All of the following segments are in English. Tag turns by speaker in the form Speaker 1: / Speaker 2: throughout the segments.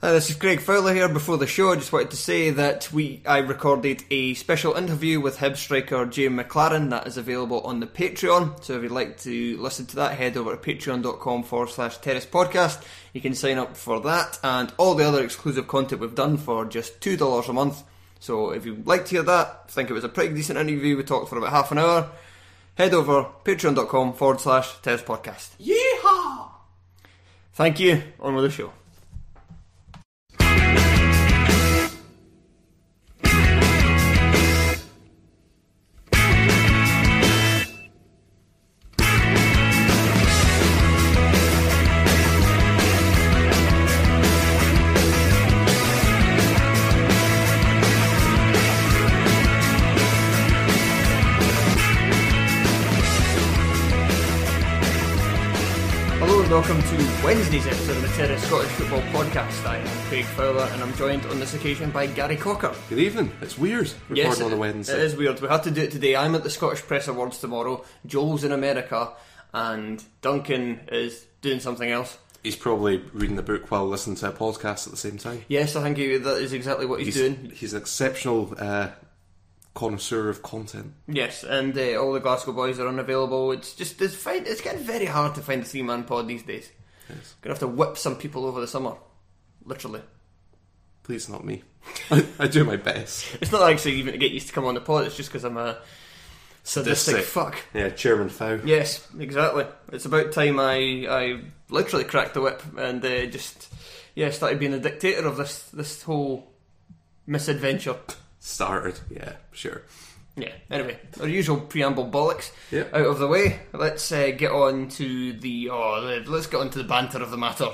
Speaker 1: Hi, this is Craig Fowler here. Before the show, I just wanted to say that we I recorded a special interview with Hib striker Jay McLaren that is available on the Patreon. So if you'd like to listen to that, head over to patreon.com forward slash terrace podcast. You can sign up for that and all the other exclusive content we've done for just $2 a month. So if you'd like to hear that, I think it was a pretty decent interview. We talked for about half an hour. Head over patreon.com forward slash terrace podcast. Yeehaw! Thank you. On with the show. This occasion by Gary Cocker.
Speaker 2: Good evening. It's weird recording
Speaker 1: yes,
Speaker 2: on a Wednesday.
Speaker 1: It is weird. We had to do it today. I'm at the Scottish Press Awards tomorrow. Joel's in America and Duncan is doing something else.
Speaker 2: He's probably reading a book while listening to a podcast at the same time.
Speaker 1: Yes, I think he, that is exactly what he's,
Speaker 2: he's
Speaker 1: doing.
Speaker 2: He's an exceptional uh, connoisseur of content.
Speaker 1: Yes, and uh, all the Glasgow boys are unavailable. It's just it's fine. It's getting very hard to find a three man pod these days.
Speaker 2: Yes.
Speaker 1: Gonna have to whip some people over the summer, literally.
Speaker 2: Please, not me. I, I do my best.
Speaker 1: It's not actually even to get used to come on the pod. It's just because I'm a sadistic
Speaker 2: Sadistic.
Speaker 1: fuck.
Speaker 2: Yeah, Chairman Fow.
Speaker 1: Yes, exactly. It's about time I I literally cracked the whip and uh, just yeah started being a dictator of this this whole misadventure.
Speaker 2: Started. Yeah, sure.
Speaker 1: Yeah. Anyway, our usual preamble bollocks
Speaker 2: Yeah.
Speaker 1: out of the way. Let's uh, get on to the oh, let's get on to the banter of the matter.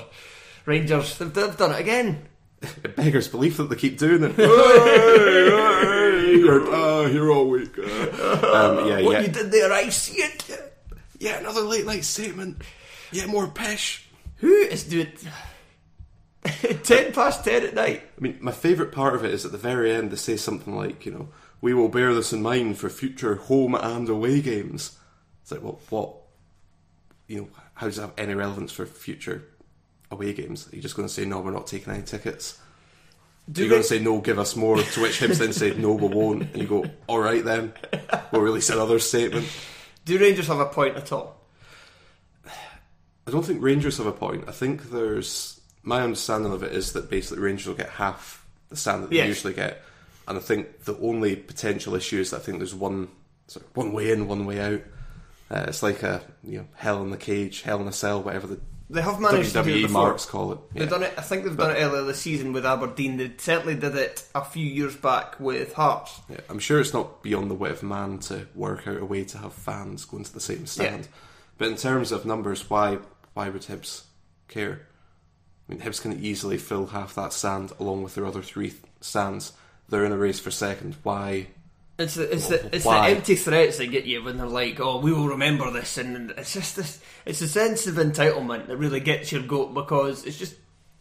Speaker 1: Rangers, they've, they've done it again.
Speaker 2: It beggars belief that they keep doing it. hey, hey, you're, uh, you're all weak. Uh. Um, yeah,
Speaker 1: What
Speaker 2: yeah.
Speaker 1: you did there, I see it.
Speaker 2: Yeah, another late night statement. Yeah, more pesh.
Speaker 1: Who is doing ten past ten at night?
Speaker 2: I mean, my favourite part of it is at the very end they say something like, you know, we will bear this in mind for future home and away games. It's like, well, what? You know, how does that have any relevance for future away games? Are you just going to say, no, we're not taking any tickets?
Speaker 1: Do
Speaker 2: You're going to say, no, give us more, to which Hibs then said, no, we won't. And you go, all right then, we'll release another statement.
Speaker 1: Do Rangers have a point at all?
Speaker 2: I don't think Rangers have a point. I think there's my understanding of it is that basically Rangers will get half the stand that they
Speaker 1: Yes.
Speaker 2: usually get, and I think the only potential issue is that I think there's one sort of one way in, one way out. Uh, it's like a you know hell in the cage, hell in a cell, whatever the
Speaker 1: They have managed to do it
Speaker 2: WWE
Speaker 1: before.
Speaker 2: marks call it.
Speaker 1: They've done it. I think they've done it earlier this season with Aberdeen. They certainly did it a few years back with Hearts.
Speaker 2: Yeah, I'm sure it's not beyond the wit of man to work out a way to have fans going to the same stand. But in terms of numbers, why why would Hibs care? I mean, Hibs can easily fill half that stand along with their other three th- stands. They're in a race for second. Why?
Speaker 1: It's the it's the it's
Speaker 2: Why?
Speaker 1: the empty threats that get you when they're like, "Oh, we will remember this," and it's just this. It's a sense of entitlement that really gets your goat because it's just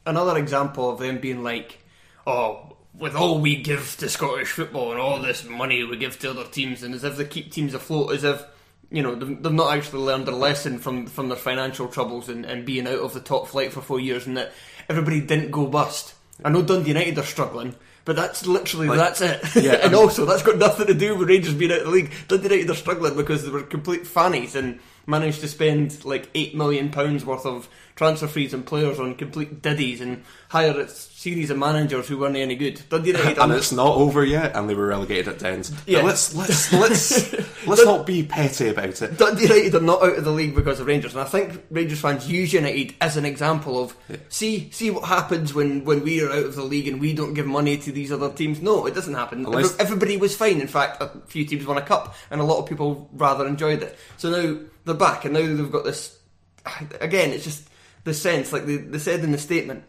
Speaker 1: another example of them being like, oh, with all we give to Scottish football and all this money we give to other teams, and as if they keep teams afloat, as if you know they've, they've not actually learned their lesson from from their financial troubles and, and being out of the top flight for four years, and that everybody didn't go bust. I know Dundee United are struggling. But that's literally that's it.
Speaker 2: yeah,
Speaker 1: and
Speaker 2: um,
Speaker 1: also that's got nothing to do with Rangers being out of the league. Dundee United are struggling because they were complete fannies and managed to spend like eight million pounds worth of transfer fees and players on complete diddies and hire a series of managers who weren't any good. Dundee United
Speaker 2: and it's not over yet, and they were relegated at Dens. But
Speaker 1: Yeah.
Speaker 2: let's let's let's let's not be petty about it.
Speaker 1: Dundee United are not out of the league because of Rangers, and I think Rangers fans use United as an example of see see what happens when, when we are out of the league and we don't give money to these other teams. No, it doesn't happen.
Speaker 2: Unless-
Speaker 1: Everybody was fine. In fact, a few teams won a cup, and a lot of people rather enjoyed it. So now they're back, and now they've got this. Again, it's just the sense, like they, they said in the statement.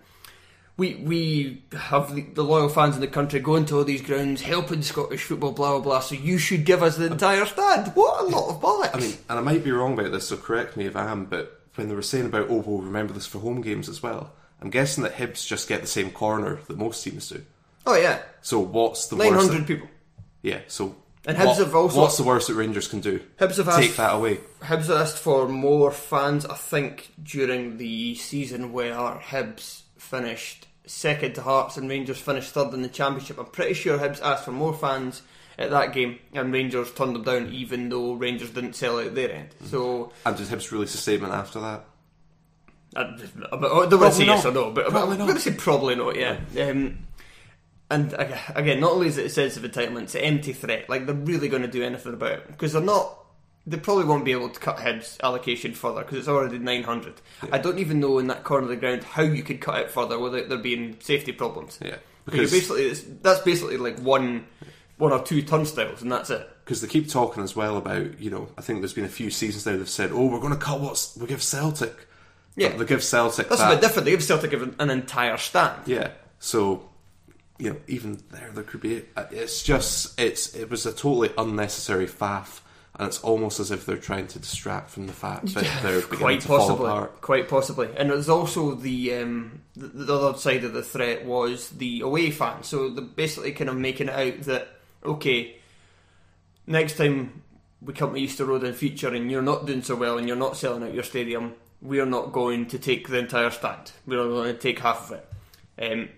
Speaker 1: We we have the, the loyal fans in the country going to all these grounds, helping Scottish football, blah blah blah. So you should give us the entire stand. What a lot of bollocks!
Speaker 2: I mean, and I might be wrong about this, so correct me if I am. But when they were saying about, oh, we'll remember this for home games as well. I'm guessing that Hibs just get the same corner that most teams do.
Speaker 1: oh yeah,
Speaker 2: So what's the
Speaker 1: nine hundred people.
Speaker 2: Yeah. So
Speaker 1: And Hibs
Speaker 2: what-
Speaker 1: have also-
Speaker 2: what's the worst that Rangers can do?
Speaker 1: Hibs have
Speaker 2: take
Speaker 1: asked-
Speaker 2: that away.
Speaker 1: Hibs asked for more fans, I think, during the season where Hibs finished second to Hearts and Rangers finished third in the Championship. I'm pretty sure Hibs asked for more fans at that game and Rangers turned them down even though Rangers didn't sell out their end. So,
Speaker 2: And did Hibs release a statement after that?
Speaker 1: I, I, I don't want to say yes or no, but I'm going to say probably not, yeah. Um, and again, not only is it a sense of entitlement, it's an empty threat. Like, they're really going to do anything about it. Because they're not. They probably won't be able to cut Hibs' allocation further because it's already 900. I don't even know in that corner of the ground how you could cut it further without there being safety problems.
Speaker 2: Yeah,
Speaker 1: Because basically, it's, that's basically like one, one or two turnstiles, and that's it.
Speaker 2: because they keep talking as well about you know I think there's been a few seasons now they've said oh we're going to cut what's we give Celtic
Speaker 1: Yeah.
Speaker 2: But they give Celtic
Speaker 1: That's
Speaker 2: that,
Speaker 1: a bit different. They give Celtic an entire stand.
Speaker 2: yeah so you know even there there could be it's just it's it was a totally unnecessary faff and it's almost as if they're trying to distract from the fact that they're
Speaker 1: quite possibly, quite possibly. And there's also the, um, the the other side of the threat was the away fans. So they're basically kind of making it out that okay, next time we come to Easter Road in future and you're not doing so well and you're not selling out your stadium, we're not going to take the entire stand. We're going to take half of it. Um,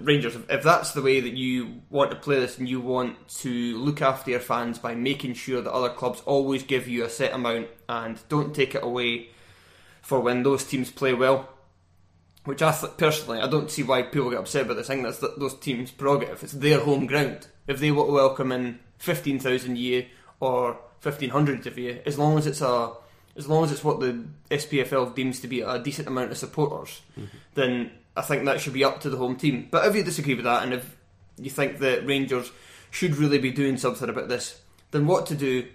Speaker 1: Rangers, if- that's the way that you want to play this and you want to look after your fans by making sure that other clubs always give you a set amount and don't take it away for when those teams play well, which I th- personally I don't see why people get upset about this. I think that's th- those teams' prerogative. It's their home ground. If they want to welcome in fifteen thousand a year or fifteen hundred of you, as long as it's a as long as it's what the SPFL deems to be a decent amount of supporters, mm-hmm. then I think that should be up to the home team. But if you disagree with that, and if you think that Rangers should really be doing something about this, then what to do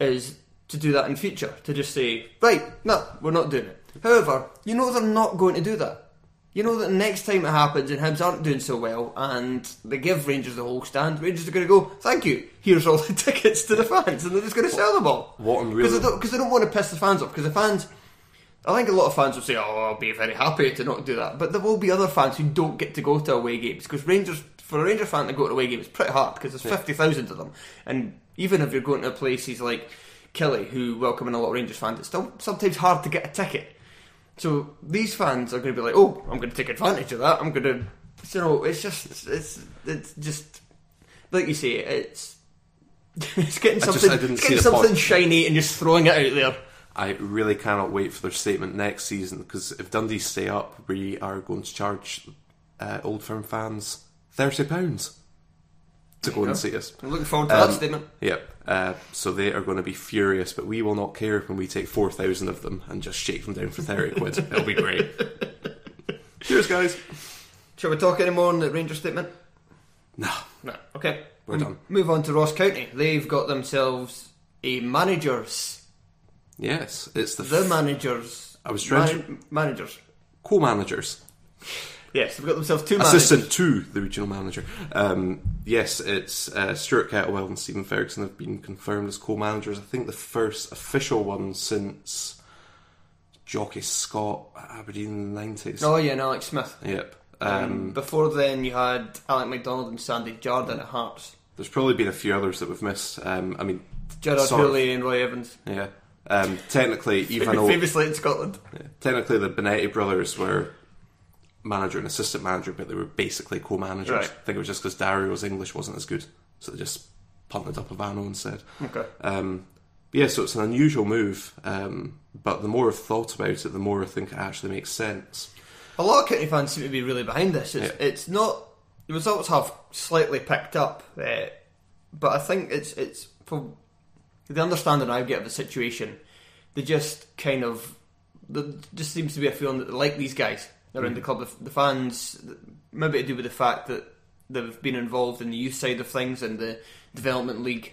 Speaker 1: is to do that in future. To just say, right, no, we're not doing it. However, you know they're not going to do that. You know that next time it happens and Hibs aren't doing so well and they give Rangers the whole stand, Rangers are going to go, thank you, here's all the tickets to the fans, and they're just going to sell them all.
Speaker 2: What I'm
Speaker 1: Because they, they don't want to piss the fans off, because the fans, I think a lot of fans will say, oh, I'll be very happy to not do that. But there will be other fans who don't get to go to away games, because Rangers, for a Ranger fan to go to away games, it's pretty hard, because there's 50,000 of them. And even if you're going to places like Killie, who welcome in a lot of Rangers fans, it's still sometimes hard to get a ticket. So these fans are going to be like, "Oh, I'm going to take advantage of that. I'm going to," you know, it's just, it's, it's just, like you say, it's, it's getting
Speaker 2: just-
Speaker 1: something, it's getting something
Speaker 2: point.
Speaker 1: shiny and just throwing it out there.
Speaker 2: I really cannot wait for their statement next season because if Dundee stay up, we are going to charge uh, Old Firm fans thirty pounds to go and see us.
Speaker 1: I'm looking forward to
Speaker 2: Um,
Speaker 1: that statement.
Speaker 2: Yep. Uh, so they are going to be furious, but we will not care when we take four thousand of them and just shake them down for thirty quid. It'll be great. Cheers, guys.
Speaker 1: Shall we talk any more on the Rangers statement?
Speaker 2: No,
Speaker 1: No. Okay.
Speaker 2: We're done.
Speaker 1: Move on to Ross County. They've got themselves a managers.
Speaker 2: Yes, it's the,
Speaker 1: The managers.
Speaker 2: I was trying
Speaker 1: Man- managers.
Speaker 2: co-managers.
Speaker 1: Yes, they've got themselves two
Speaker 2: assistant
Speaker 1: managers.
Speaker 2: to the regional manager. Um, yes, it's uh, Stuart Kettlewell and Stephen Ferguson have been confirmed as co-managers. I think the first official one since Jocky Scott at Aberdeen in the nineties.
Speaker 1: Oh yeah, and Alex Smith.
Speaker 2: Yep.
Speaker 1: Um,
Speaker 2: Um,
Speaker 1: before then, you had Alec McDonald and Sandy Jardine at Hearts.
Speaker 2: there's probably been a few others that we've missed. Um, I mean, Gérard
Speaker 1: Houllier and Roy Evans.
Speaker 2: yeah. Um, technically, even though
Speaker 1: Famously in Scotland.
Speaker 2: Technically, the Bonetti brothers were manager and assistant manager, but they were basically co-managers.
Speaker 1: Right.
Speaker 2: I think it was just because Dario's English wasn't as good, so they just punted up Ivano instead.
Speaker 1: Okay.
Speaker 2: Um, yeah, so it's an unusual move, um, but the more I've thought about it, the more I think it actually makes sense.
Speaker 1: A lot of County fans seem to be really behind this. It's,
Speaker 2: Yeah.
Speaker 1: it's not. The results have slightly picked up, uh, but I think it's it's from the understanding I get of the situation. They just kind of there just seems to be a feeling that they like these guys around the club. The, the fans, maybe to do with the fact that they've been involved in the youth side of things and the development league.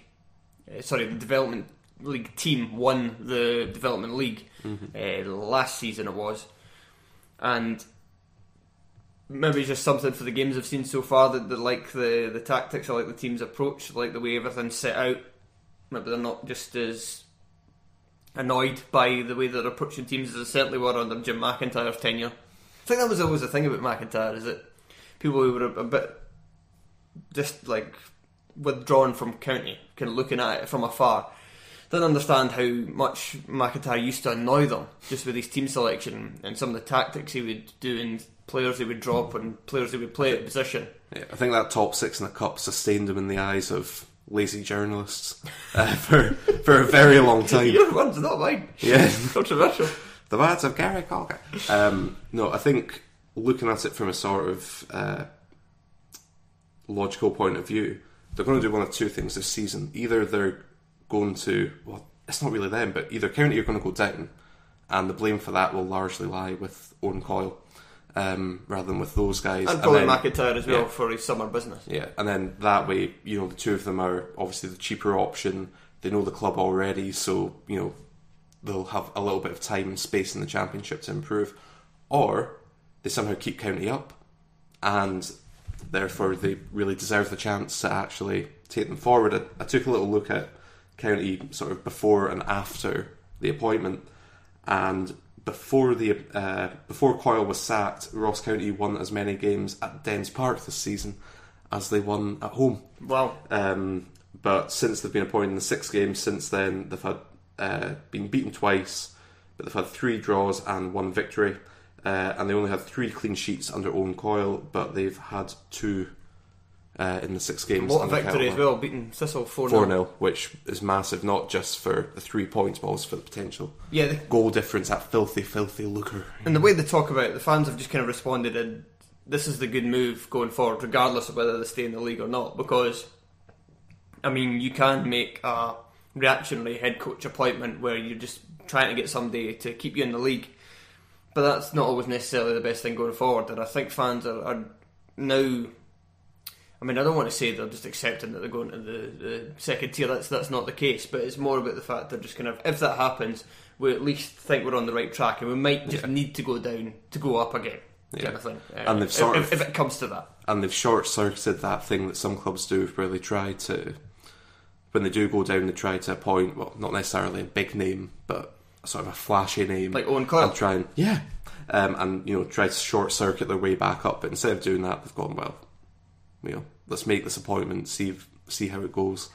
Speaker 1: Uh, sorry, the development league team won the development league uh, last season. It was, and maybe it's just something for the games I've seen so far that they like the the tactics, I like the team's approach, I like the way everything's set out. Maybe they're not just as annoyed by the way they're approaching teams as they certainly were under Jim McIntyre's tenure. I think that was always the thing about McIntyre is that people who were a, a bit just like withdrawn from county, kind of looking at it from afar, didn't understand how much McIntyre used to annoy them just with his team selection and some of the tactics he would do and players he would drop and players he would play at position.
Speaker 2: Yeah, I think that top six in the cup sustained him in the eyes of lazy journalists uh, for for a very long time.
Speaker 1: Your words, not mine.
Speaker 2: Yeah.
Speaker 1: Controversial.
Speaker 2: The words of Gary Colgan. Um, no, I think looking at it from a sort of uh, logical point of view, they're going to do one of two things this season. Either they're going to, well, it's not really them, but either County are going to go down, and the blame for that will largely lie with Owen Coyle um, rather than with those guys.
Speaker 1: And
Speaker 2: then-
Speaker 1: McIntyre as well
Speaker 2: yeah.
Speaker 1: for his summer business.
Speaker 2: Yeah, and then that way, you know, the two of them are obviously the cheaper option. They know the club already, so you know they'll have a little bit of time and space in the championship to improve. Or they somehow keep County up, and therefore they really deserve the chance to actually take them forward. I, I took a little look at County sort of before and after the appointment, and before the uh, before Coyle was sacked, Ross County won as many games at Dens Park this season as they won at home.
Speaker 1: Wow.
Speaker 2: Um, but since they've been appointed in the six games since then, they've had uh, been beaten twice, but they've had three draws and one victory. Uh, and they only had three clean sheets under Owen Coyle, but they've had two uh, in the six games.
Speaker 1: What a victory as well, beating Thistle 4
Speaker 2: 4 0, which is massive, not just for the three points, but also for the potential
Speaker 1: Yeah, the,
Speaker 2: goal difference, that filthy, filthy looker.
Speaker 1: and the way they talk about it, the fans have just kind of responded and this is the good move going forward, regardless of whether they stay in the league or not. Because, I mean, you can make a reactionary head coach appointment where you're just trying to get somebody to keep you in the league, but that's not always necessarily the best thing going forward. And I think fans are, are now. I mean, I don't want to say they're just accepting that they're going to the, the second tier. That's that's not the case. But it's more about the fact they're just kind of if that happens, we at least think we're on the right track, and we might just need to go down to go up again, kind
Speaker 2: Yeah.
Speaker 1: of thing. Uh,
Speaker 2: And they've sort
Speaker 1: if,
Speaker 2: of-
Speaker 1: if it comes to that.
Speaker 2: and they've short circuited that thing that some clubs do where they try to when they do go down they try to appoint well not necessarily a big name but sort of a flashy name
Speaker 1: Like Owen Coyle.
Speaker 2: and try and yeah um, and you know try to short circuit their way back up but instead of doing that they've gone well you know let's make this appointment see if, see how it goes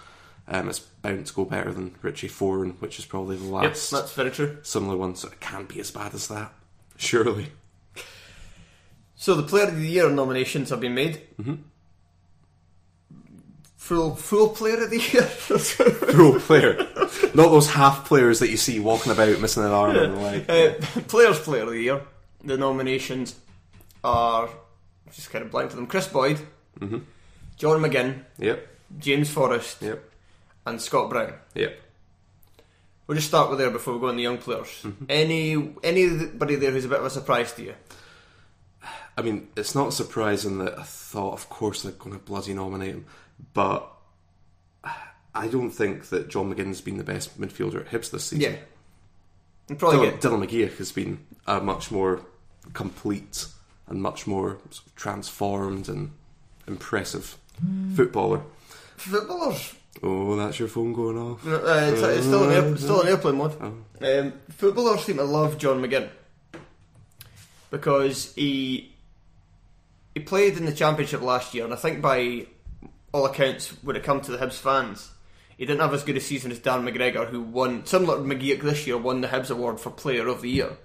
Speaker 2: um, it's bound to go better than Richie Foran which is probably the
Speaker 1: Yep,
Speaker 2: last
Speaker 1: that's very true.
Speaker 2: similar one so it can't be as bad as that surely
Speaker 1: So the Player of the Year nominations have been made. Mm-hmm. Full full Player of the Year.
Speaker 2: full player not those half players that you see walking about missing an arm and a leg
Speaker 1: Uh, Players Player of the Year. The nominations are just kind of blank to them. Kris Boyd, John McGinn,
Speaker 2: Yep,
Speaker 1: James Forrest,
Speaker 2: yep,
Speaker 1: and Scott Brown.
Speaker 2: yep.
Speaker 1: We'll just start with there before we go on the young players. Mm-hmm. Any anybody there who's a bit of a surprise to you?
Speaker 2: I mean, it's not surprising that I thought, of course, they're going to bloody nominate him, but I don't think that John McGinn's been the best midfielder at Hibs this season.
Speaker 1: Yeah, and probably
Speaker 2: Dylan,
Speaker 1: get
Speaker 2: Dylan McGeouch has been a much more complete and much more sort of transformed and impressive footballer.
Speaker 1: footballers.
Speaker 2: Oh, that's your phone going off.
Speaker 1: Uh, it's, it's still an air, still an airplane mode. Um, footballers seem to love John McGinn because he he played in the championship last year, and I think by all accounts, when it come to the Hibs fans, he didn't have as good a season as Darren McGregor, who won similar to McGeouch this year, won the Hibs award for Player of the Year.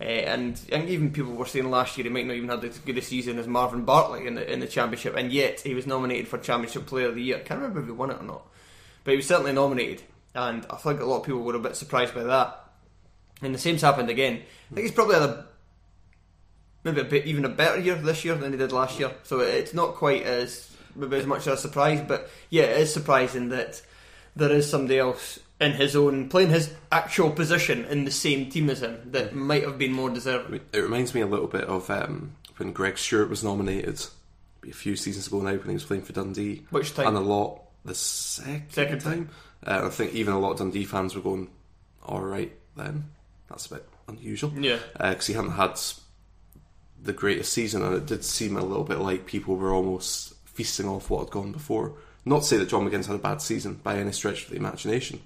Speaker 1: Uh, and even people were saying last year he might not even have as good a season as Marvin Bartley in the in the championship, and yet he was nominated for Championship Player of the Year. I can't remember if he won it or not, but he was certainly nominated, and I think a lot of people were a bit surprised by that. And the same's happened again. I think he's probably had a maybe a bit even a better year this year than he did last year. So it's not quite as maybe as much of a surprise, but yeah, it is surprising that there is somebody else in his own playing his actual position in the same team as him that might have been more deserving.
Speaker 2: It reminds me a little bit of um, when Greg Stewart was nominated a few seasons ago now when he was playing for Dundee.
Speaker 1: Which time?
Speaker 2: And a lot the second,
Speaker 1: Second
Speaker 2: time. Uh, I think even a lot of Dundee fans were going, "All right, then that's a bit unusual."
Speaker 1: Yeah.
Speaker 2: because he hadn't had the greatest season, and it did seem a little bit like people were almost feasting off what had gone before. Not to say that John McGinn's had a bad season by any stretch of the imagination,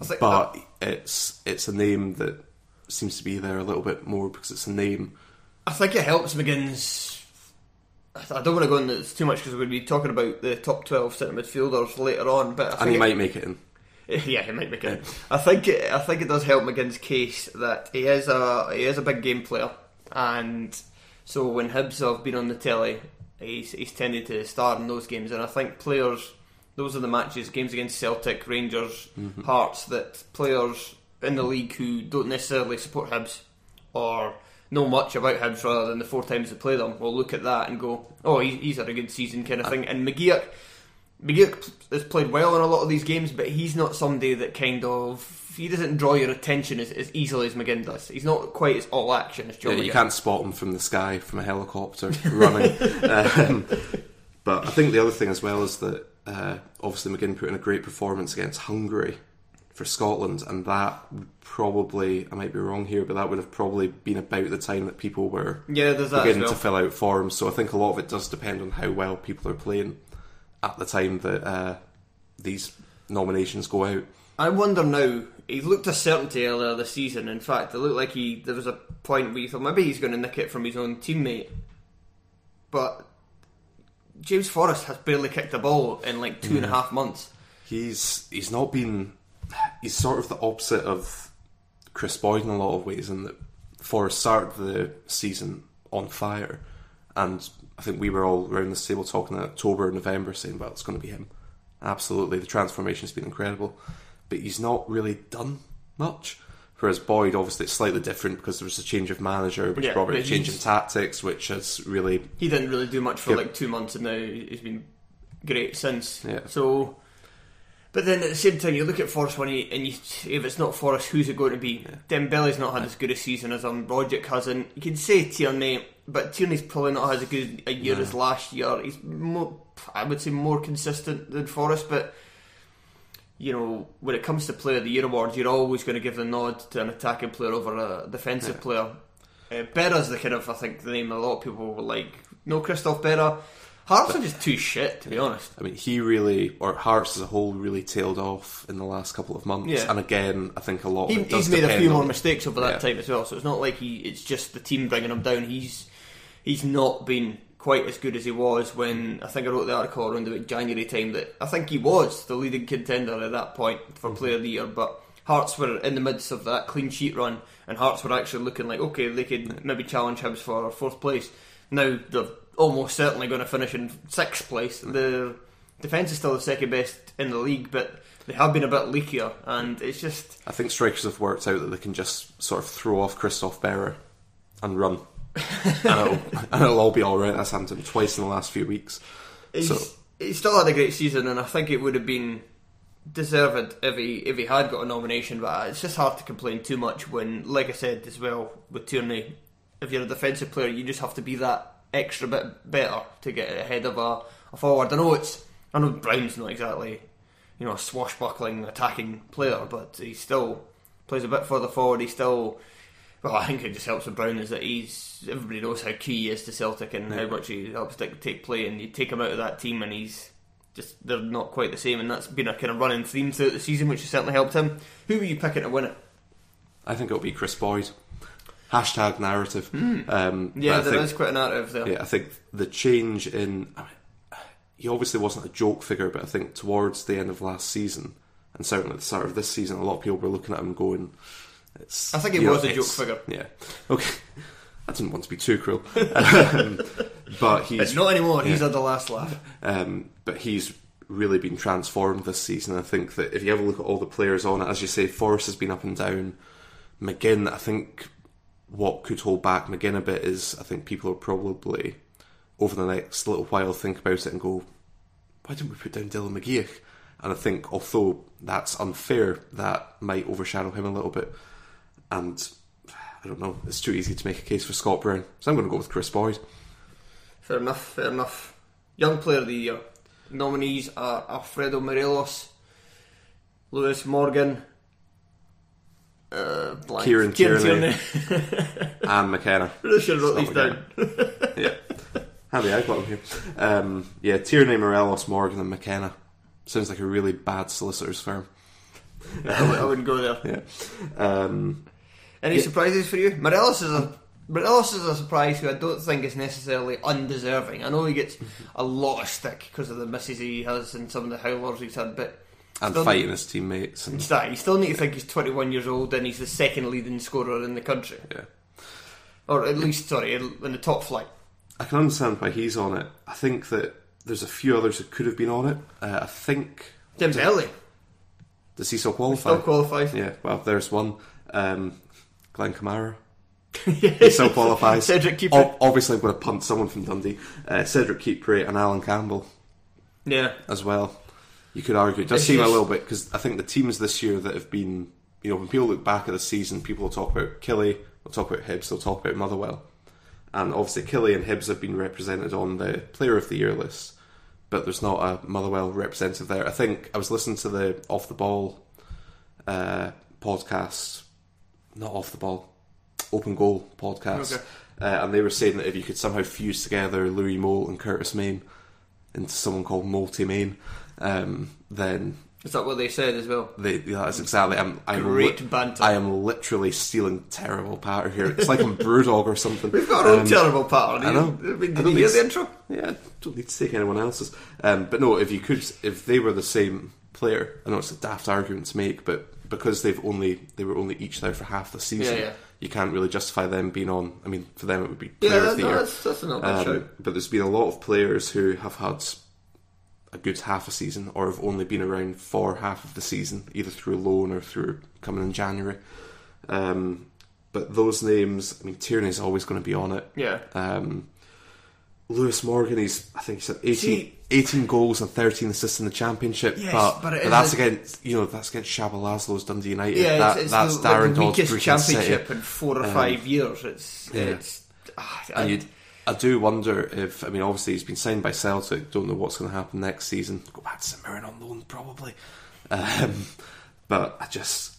Speaker 1: I think
Speaker 2: but oh. it's it's a name that seems to be there a little bit more because it's a name.
Speaker 1: I think it helps McGinn's. I don't want to go into this too much because we're going to be talking about the top twelve centre midfielders later on. But I think
Speaker 2: And he
Speaker 1: it-
Speaker 2: might make it in.
Speaker 1: Yeah, he might make it. I think it, I think it does help McGinn's case that he is a he is a big game player, and so when Hibs have been on the telly, he's he's tended to start in those games, and I think players those are the matches, games against Celtic, Rangers, Hearts, that players in the league who don't necessarily support Hibs or know much about Hibs rather than the four times they play them will look at that and go, oh, he, he's had a good season kind of thing. And McGeouch McGeouch has played well in a lot of these games, but he's not somebody that kind of he doesn't draw your attention as, as easily as McGinn does. He's not quite as all action as Joe.
Speaker 2: Yeah, you can't spot him from the sky from a helicopter running. um, but I think the other thing as well is that uh, obviously McGinn put in a great performance against Hungary for Scotland, and that would probably I might be wrong here, but that would have probably been about the time that people were
Speaker 1: Yeah, there's that
Speaker 2: beginning
Speaker 1: well.
Speaker 2: to fill out forms. So I think a lot of it does depend on how well people are playing at the time that uh, these nominations go out.
Speaker 1: I wonder now. He looked a certainty earlier this season. In fact, it looked like he there was a point where you thought maybe he's going to nick it from his own teammate, but James Forrest has barely kicked a ball in like two and a half months.
Speaker 2: He's he's not been he's sort of the opposite of Kris Boyd in a lot of ways in that Forrest started the season on fire and I think we were all around this table talking in October, and November saying, Well, it's gonna be him. Absolutely, the transformation's been incredible. But he's not really done much. Whereas Boyd, obviously, it's slightly different because there was a change of manager, which
Speaker 1: Yeah,
Speaker 2: brought a change in tactics, which has really
Speaker 1: He didn't really do much for like two months, and now he's been great since.
Speaker 2: Yeah.
Speaker 1: So, but then at the same time, you look at Forrest when he and you, if it's not Forrest, who's it going to be? Dembele's not had as good a season as um, him. Rogic hasn't. You can say Tierney, but Tierney's probably not had as good a year as last year. He's more, I would say, more consistent than Forrest, but. You know, when it comes to Player of the Year awards, you're always going to give the nod to an attacking player over a defensive player. Uh, Berra's the kind of I think the name a lot of people were like, no Christophe Berra. Hearts are just too shit to be honest.
Speaker 2: I mean, he really, or Hearts as a whole, really tailed off in the last couple of months.
Speaker 1: Yeah.
Speaker 2: And again, I think a lot of
Speaker 1: He, he's made a few more mistakes over that
Speaker 2: Yeah.
Speaker 1: time as well, so it's not like he it's just the team bringing him down. He's he's not been quite as good as he was when I think I wrote the article around about January time that I think he was the leading contender at that point
Speaker 2: Mm-hmm.
Speaker 1: for Player of the Year, but Hearts were in the midst of that clean sheet run, and Hearts were actually looking like okay they could maybe challenge Hibs for fourth place. Now they're almost certainly going to finish in sixth place. Their defence is still the second best in the league, but they have been a bit leakier, and it's just
Speaker 2: I think strikers have worked out that they can just sort of throw off Christophe Berra and run. And, it'll, and it'll all be alright. That's happened to him twice in the last few weeks.
Speaker 1: He's,
Speaker 2: So,
Speaker 1: he still had a great season, and I think it would have been deserved if he if he had got a nomination. But it's just hard to complain too much when, like I said as well with Tierney, if you're a defensive player, you just have to be that extra bit better to get ahead of a, a forward. I know it's I know Brown's not exactly you know a swashbuckling attacking player, but he still plays a bit further forward. He still well, I think it just helps with Brown is that he's everybody knows how key he is to Celtic and how much he helps take play, and you take him out of that team and he's just they're not quite the same, and that's been a kind of running theme throughout the season, which has certainly helped him. Who were you picking to win it?
Speaker 2: I think it'll be Kris Boyd. Hashtag narrative. Um,
Speaker 1: Hmm. Yeah, there
Speaker 2: think-
Speaker 1: is quite a narrative there.
Speaker 2: Yeah, I think the change in. I mean, he obviously wasn't a joke figure, but I think towards the end of last season, and certainly at the start of this season, a lot of people were looking at him going, it's,
Speaker 1: I think
Speaker 2: it
Speaker 1: was a joke figure.
Speaker 2: Yeah. Okay. I didn't want to be too cruel. um, but he's.
Speaker 1: But not anymore. He's had the last laugh.
Speaker 2: Um, but he's really been transformed this season. I think that if you have a look at all the players on it, as you say, Forrest has been up and down. McGinn, I think what could hold back McGinn a bit is I think people are probably over the next little while think about it and go, why didn't we put down Dylan McGeouch? And I think although that's unfair, that might overshadow him a little bit. And I don't know, it's too easy to make a case for Scott Brown. So I'm going to go with Kris Boyd.
Speaker 1: Fair enough. Fair enough. Young Player of the Year nominees are Alfredo Morelos, Lewis Morgan, uh, blank.
Speaker 2: Kieran Tierney.
Speaker 1: Tierney.
Speaker 2: And McKenna.
Speaker 1: Really should have wrote these down.
Speaker 2: yeah. Handy, I got him here. Um, yeah, Tierney, Morelos, Morgan, and McKenna. Sounds like a really bad solicitor's firm.
Speaker 1: I, would, I wouldn't go there.
Speaker 2: Yeah. Um,
Speaker 1: Any surprises for you? Morelos is a Morelos is a surprise who I don't think is necessarily undeserving. I know he gets a lot of stick because of the misses he has and some of the howlers he's had, but
Speaker 2: and
Speaker 1: still-
Speaker 2: fighting his teammates. And,
Speaker 1: It's that you still need to think he's 21 years old and he's the second leading scorer in the country,
Speaker 2: yeah.
Speaker 1: or at least sorry in the top flight.
Speaker 2: I can understand why he's on it. I think that there's a few others that could have been on it. Uh, I think.
Speaker 1: Dembele
Speaker 2: Does he still qualify?
Speaker 1: still qualified.
Speaker 2: Yeah, well, there's one. Um, Glenn Kamara. He still qualifies.
Speaker 1: Cedric Kipré.
Speaker 2: Ob- obviously, I'm going to punt someone from Dundee. Uh, Cedric Kipré and Alan Campbell.
Speaker 1: Yeah,
Speaker 2: as well. You could argue it does
Speaker 1: It's
Speaker 2: seem a little bit because I think the teams this year that have been, you know, when people look back at the season, people will talk about Killie, they'll talk about Hibs, they'll talk about Motherwell, and obviously Killie and Hibs have been represented on the Player of the Year list, but there's not a Motherwell representative there. I think I was listening to the Off the Ball uh, podcast, not Off the Ball, Open Goal podcast,
Speaker 1: Okay.
Speaker 2: uh, and they were saying that if you could somehow fuse together Louis Moult and Curtis Main into someone called Multi Main, um, then
Speaker 1: is that what they said as well?
Speaker 2: they, that is exactly. I'm, I'm
Speaker 1: Great
Speaker 2: li-
Speaker 1: banter.
Speaker 2: I am literally stealing terrible patter here. It's like I'm Brewdog or something.
Speaker 1: We've got our own
Speaker 2: Um,
Speaker 1: terrible pattern.
Speaker 2: I know.
Speaker 1: I mean, did
Speaker 2: don't
Speaker 1: you hear the intro?
Speaker 2: Yeah, I don't need to take anyone else's. Um, but no, if you could, if they were the same player, I know it's a daft argument to make, but because they've only they were only each there for half the season,
Speaker 1: Yeah, yeah.
Speaker 2: you can't really justify them being on. I mean, for them it would be
Speaker 1: Yeah,
Speaker 2: player
Speaker 1: that,
Speaker 2: of the
Speaker 1: no,
Speaker 2: year.
Speaker 1: that's that's not bad
Speaker 2: Um, but there's been a lot of players who have had a good half a season or have only been around for half of the season, either through loan or through coming in January. Um, but those names, I mean, Tierney's always going to be on it.
Speaker 1: Yeah.
Speaker 2: Um, Lewis Morgan, he's I think he's at 18,
Speaker 1: See-
Speaker 2: 18 goals and thirteen assists in the championship.
Speaker 1: Yes,
Speaker 2: but,
Speaker 1: but
Speaker 2: but that's
Speaker 1: a-
Speaker 2: against you know that's against Csaba László's Dundee United.
Speaker 1: Yeah,
Speaker 2: that,
Speaker 1: it's, it's
Speaker 2: that's
Speaker 1: the,
Speaker 2: Darren
Speaker 1: the
Speaker 2: Dodd's
Speaker 1: weakest
Speaker 2: Brechin City.
Speaker 1: championship in four or
Speaker 2: Um,
Speaker 1: five years. It's
Speaker 2: yeah.
Speaker 1: it's. ah, I,
Speaker 2: And you, I do wonder if I mean obviously he's been signed by Celtic. Don't know what's going to happen next season. Go back to St Mirren on loan probably. Um, but I just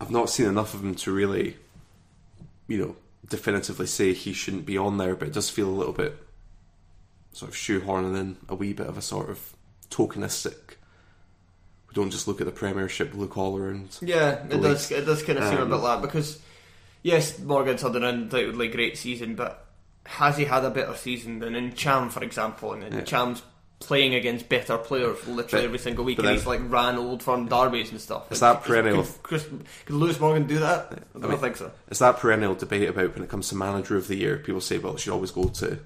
Speaker 2: I've not seen enough of him to really, you know, definitively say he shouldn't be on there. But it does feel a little bit sort of shoehorning in a wee bit of a sort of tokenistic. We don't just look at the Premiership; look all around.
Speaker 1: Yeah, it does. It does kind of seem a
Speaker 2: Um,
Speaker 1: bit like that because yes, Morgan's had an undoubtedly great season, but has he had a better season than Ntcham, for example? And in
Speaker 2: Yeah.
Speaker 1: Cham's playing against better players literally
Speaker 2: But-
Speaker 1: every single week, and
Speaker 2: then-
Speaker 1: he's like ran old firm derbies and stuff.
Speaker 2: Is that perennial-
Speaker 1: Could, Chris, could Lewis Morgan do that? I don't
Speaker 2: mean-
Speaker 1: think so.
Speaker 2: It's that perennial debate about when it comes to manager of the year. People say, well, it should always go to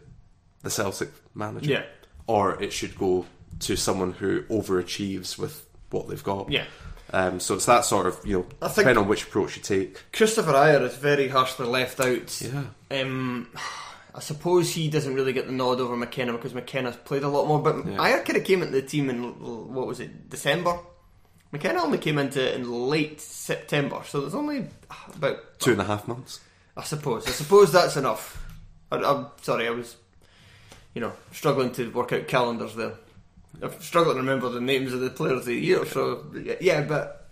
Speaker 2: the Celtic manager.
Speaker 1: Yeah.
Speaker 2: Or it should go to someone who overachieves with what they've got.
Speaker 1: Yeah.
Speaker 2: Um, so it's that sort of, you know,
Speaker 1: I think-
Speaker 2: depending on which approach you take.
Speaker 1: Kristoffer Ajer is very harshly left out.
Speaker 2: Yeah.
Speaker 1: Um, I suppose he doesn't really get the nod over McKenna because McKenna's played a lot more. But
Speaker 2: Yeah.
Speaker 1: Ayer kind of came into the team in what was it, December. McKenna only came into it in late September, so there's only about
Speaker 2: Two and a half months.
Speaker 1: I suppose. I suppose that's enough. I, I'm sorry, I was, you know, struggling to work out calendars there. I'm struggling to remember the names of the players of the year. So yeah, but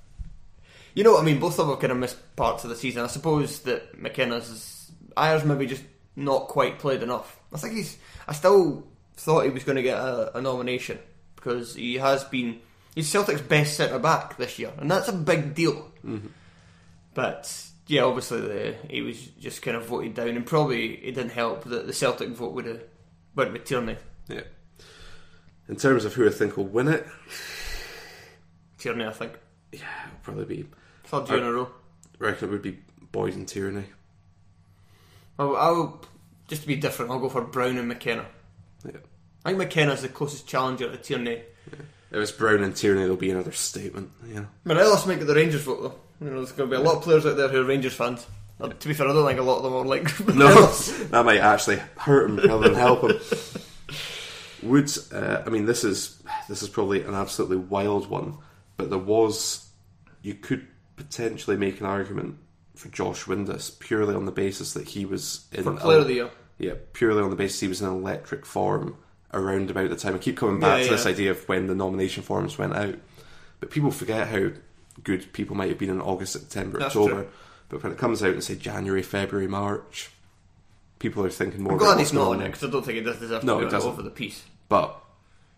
Speaker 1: you know what I mean. Both of them kind of missed parts of the season. I suppose that McKenna's Ajer's maybe just not quite played enough. I think he's. I still thought he was going to get a, a nomination because he has been he's Celtic's best centre back this year, and that's a big deal. Mm-hmm. But yeah, obviously the, he was just kind of voted down, and probably it didn't help that the Celtic vote would have went with Tierney.
Speaker 2: Yeah. In terms of who I think will win it,
Speaker 1: Tierney, I think,
Speaker 2: yeah, it'll probably be.
Speaker 1: third year in a row.
Speaker 2: I reckon it would be Boyd and Tierney.
Speaker 1: I'll, I'll just to be different. I'll go for Brown and McKenna.
Speaker 2: Yeah.
Speaker 1: I think McKenna's the closest challenger to Tierney.
Speaker 2: If it's Brown and Tierney, there'll be another statement. Yeah.
Speaker 1: Morelos might get the Rangers vote though. You know, there's going to be a lot of players out there who are Rangers fans. To be fair, I don't think a lot of them are like
Speaker 2: No, that might actually hurt him rather than help him. Would uh, I mean this is this is probably an absolutely wild one, but there was you could potentially make an argument for Josh Windus purely on the basis that he was in
Speaker 1: For Player of the Year.
Speaker 2: Yeah, purely on the basis he was in electric form around about the time. I keep coming back
Speaker 1: Yeah,
Speaker 2: to this idea of when the nomination forms went out, but people forget how good people might have been in August, September,
Speaker 1: That's
Speaker 2: October.
Speaker 1: true.
Speaker 2: But when it comes out in say January, February, March, people are thinking more.
Speaker 1: I'm glad he's not on it because I don't think he does deserve
Speaker 2: No,
Speaker 1: to be
Speaker 2: doesn't.
Speaker 1: over the piece.
Speaker 2: But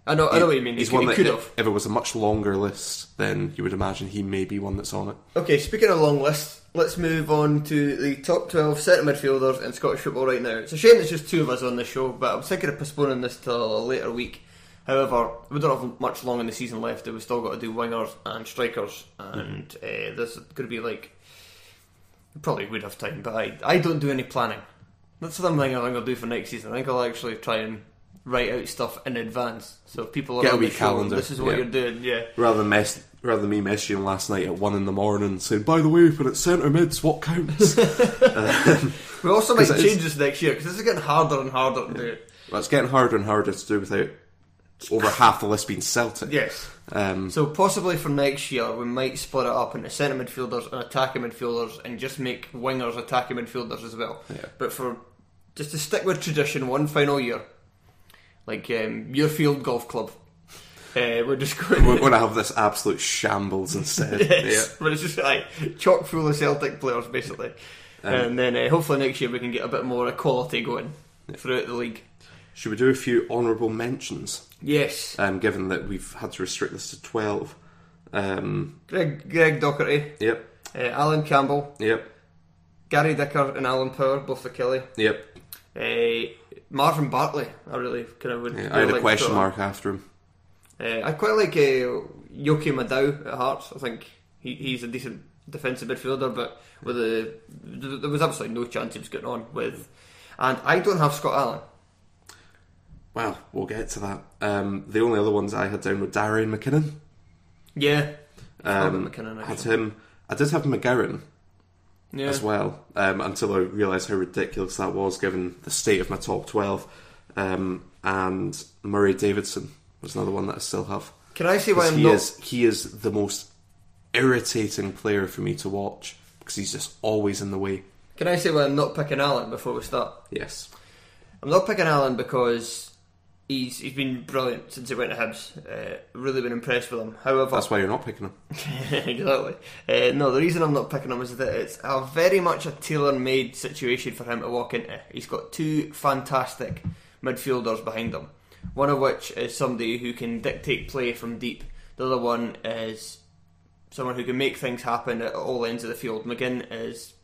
Speaker 1: I know, I know what you mean. He,
Speaker 2: He's one
Speaker 1: he
Speaker 2: that
Speaker 1: could
Speaker 2: if,
Speaker 1: have.
Speaker 2: if it was a much longer list, then you would imagine he may be one that's on it.
Speaker 1: Okay, speaking of long lists, let's move on to the top 12 centre midfielders in Scottish football right now. It's a shame there's just two of us on this show, but I'm thinking of postponing this till a later week. However, we don't have much long in the season left, and we've still got to do wingers and strikers, and uh, there's going to be like. Probably would have time, but I, I don't do any planning. That's something I think I'll do for next season. I think I'll actually try and write out stuff in advance. So if people are
Speaker 2: Get a
Speaker 1: on
Speaker 2: wee
Speaker 1: the show,
Speaker 2: calendar,
Speaker 1: this is what
Speaker 2: yeah.
Speaker 1: you're doing, yeah.
Speaker 2: Rather than mess, rather than me messaging last night at one in the morning saying, "By the way, when it's centre mids, what counts?"
Speaker 1: Um, we also might
Speaker 2: 'Cause it
Speaker 1: change
Speaker 2: is-
Speaker 1: this next year because this is getting harder and harder to do.
Speaker 2: well, it's getting harder and harder to do without over half the list being Celtic.
Speaker 1: Yes.
Speaker 2: Um,
Speaker 1: So possibly for next year, we might split it up into centre midfielders and attacking midfielders, and just make wingers attacking midfielders as well.
Speaker 2: Yeah.
Speaker 1: But for just to stick with tradition, one final year, like um, Muirfield Golf Club, uh, we're just going.
Speaker 2: we're going to have this absolute shambles instead.
Speaker 1: yes, but it's just like chock full of Celtic players basically,
Speaker 2: Um,
Speaker 1: and then uh, hopefully next year we can get a bit more equality going throughout the league.
Speaker 2: Should we do a few honourable mentions?
Speaker 1: Yes,
Speaker 2: Um, given that we've had to restrict this to twelve. Um,
Speaker 1: Greg Greg Docherty,
Speaker 2: yep,
Speaker 1: uh, Alan Campbell,
Speaker 2: yep,
Speaker 1: Gary Dicker, and Alan Power, both for Killie.
Speaker 2: yep.
Speaker 1: Uh, Marvin Bartley, I really kind of would.
Speaker 2: Yeah, I had
Speaker 1: like
Speaker 2: a question mark after him.
Speaker 1: Uh, I quite like uh, Joaquim Adão at Hearts. I think he, he's a decent defensive midfielder, but with a there was absolutely no chance he was getting on with. And I don't have Scott Allan.
Speaker 2: Well, we'll get to that. Um, the only other ones I had down were Darian McKinnon.
Speaker 1: Yeah,
Speaker 2: Um,
Speaker 1: McKinnon.
Speaker 2: had him. I did have McGarren
Speaker 1: Yeah.
Speaker 2: as well um, until I realised how ridiculous that was given the state of my top 12. Um, and Murray Davidson was another one that I still have.
Speaker 1: Can I say why I'm
Speaker 2: he
Speaker 1: not?
Speaker 2: is he is the most irritating player for me to watch because he's just always in the way.
Speaker 1: Can I say why I'm not picking Allan before we start?
Speaker 2: Yes.
Speaker 1: I'm not picking Allan because he's he's been brilliant since he went to Hibs. Uh, really been impressed with him. However,
Speaker 2: That's why you're not picking him.
Speaker 1: exactly. Uh, no, the reason I'm not picking him is that it's a very much a tailor-made situation for him to walk into. He's got two fantastic midfielders behind him. One of which is somebody who can dictate play from deep. The other one is someone who can make things happen at all ends of the field. McGinn is,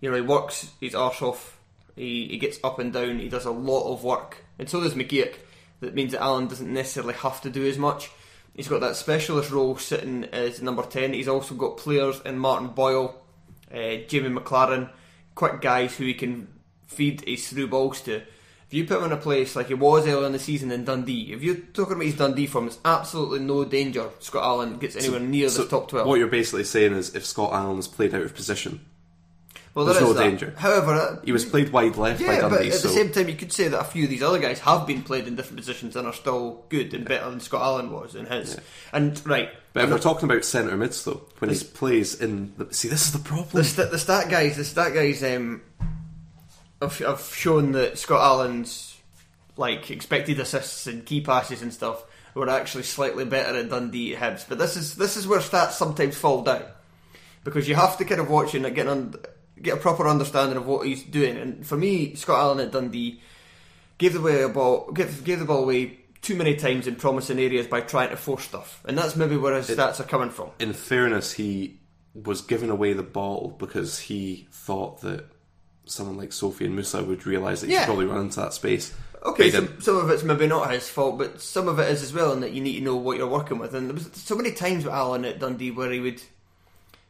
Speaker 1: you know, he works his arse off. He, he gets up and down. He does a lot of work, and so does McGeouch. That means that Allan doesn't necessarily have to do as much. He's got that specialist role sitting as number ten. He's also got players in Martin Boyle, uh, Jamie Maclaren, quick guys who he can feed his through balls to. If you put him in a place like he was earlier in the season in Dundee, if you're talking about his Dundee form, there's absolutely no danger Scott Allan gets anywhere near
Speaker 2: So
Speaker 1: the top twelve.
Speaker 2: What you're basically saying is if Scott Allan is played out of position,
Speaker 1: well,
Speaker 2: there's
Speaker 1: there is
Speaker 2: no
Speaker 1: that.
Speaker 2: danger.
Speaker 1: However, uh,
Speaker 2: he was played wide left by
Speaker 1: Yeah,
Speaker 2: Dundee.
Speaker 1: but at
Speaker 2: so
Speaker 1: the same time, you could say that a few of these other guys have been played in different positions and are still good and better than Scott Allan was in his. And right,
Speaker 2: But if we're talking about centre mids though, when he plays in the see, this is the problem.
Speaker 1: the, st- the stat guys, the stat guys, um, have, have shown that Scott Allan's like expected assists and key passes and stuff were actually slightly better at Dundee Hibs. But this is this is where stats sometimes fall down because you have to kind of watch and get an, get a proper understanding of what he's doing. And for me, Scott Allan at Dundee gave the way a ball, gave, gave the ball away too many times in promising areas by trying to force stuff, and that's maybe where his stats are coming from.
Speaker 2: In fairness, he was giving away the ball because he thought that someone like Sofien Moussa would realise that he
Speaker 1: Yeah.
Speaker 2: should probably run into that space.
Speaker 1: Okay, so some of it's maybe not his fault, but some of it is as well, and that you need to know what you're working with. And there was so many times with Allan at Dundee where he would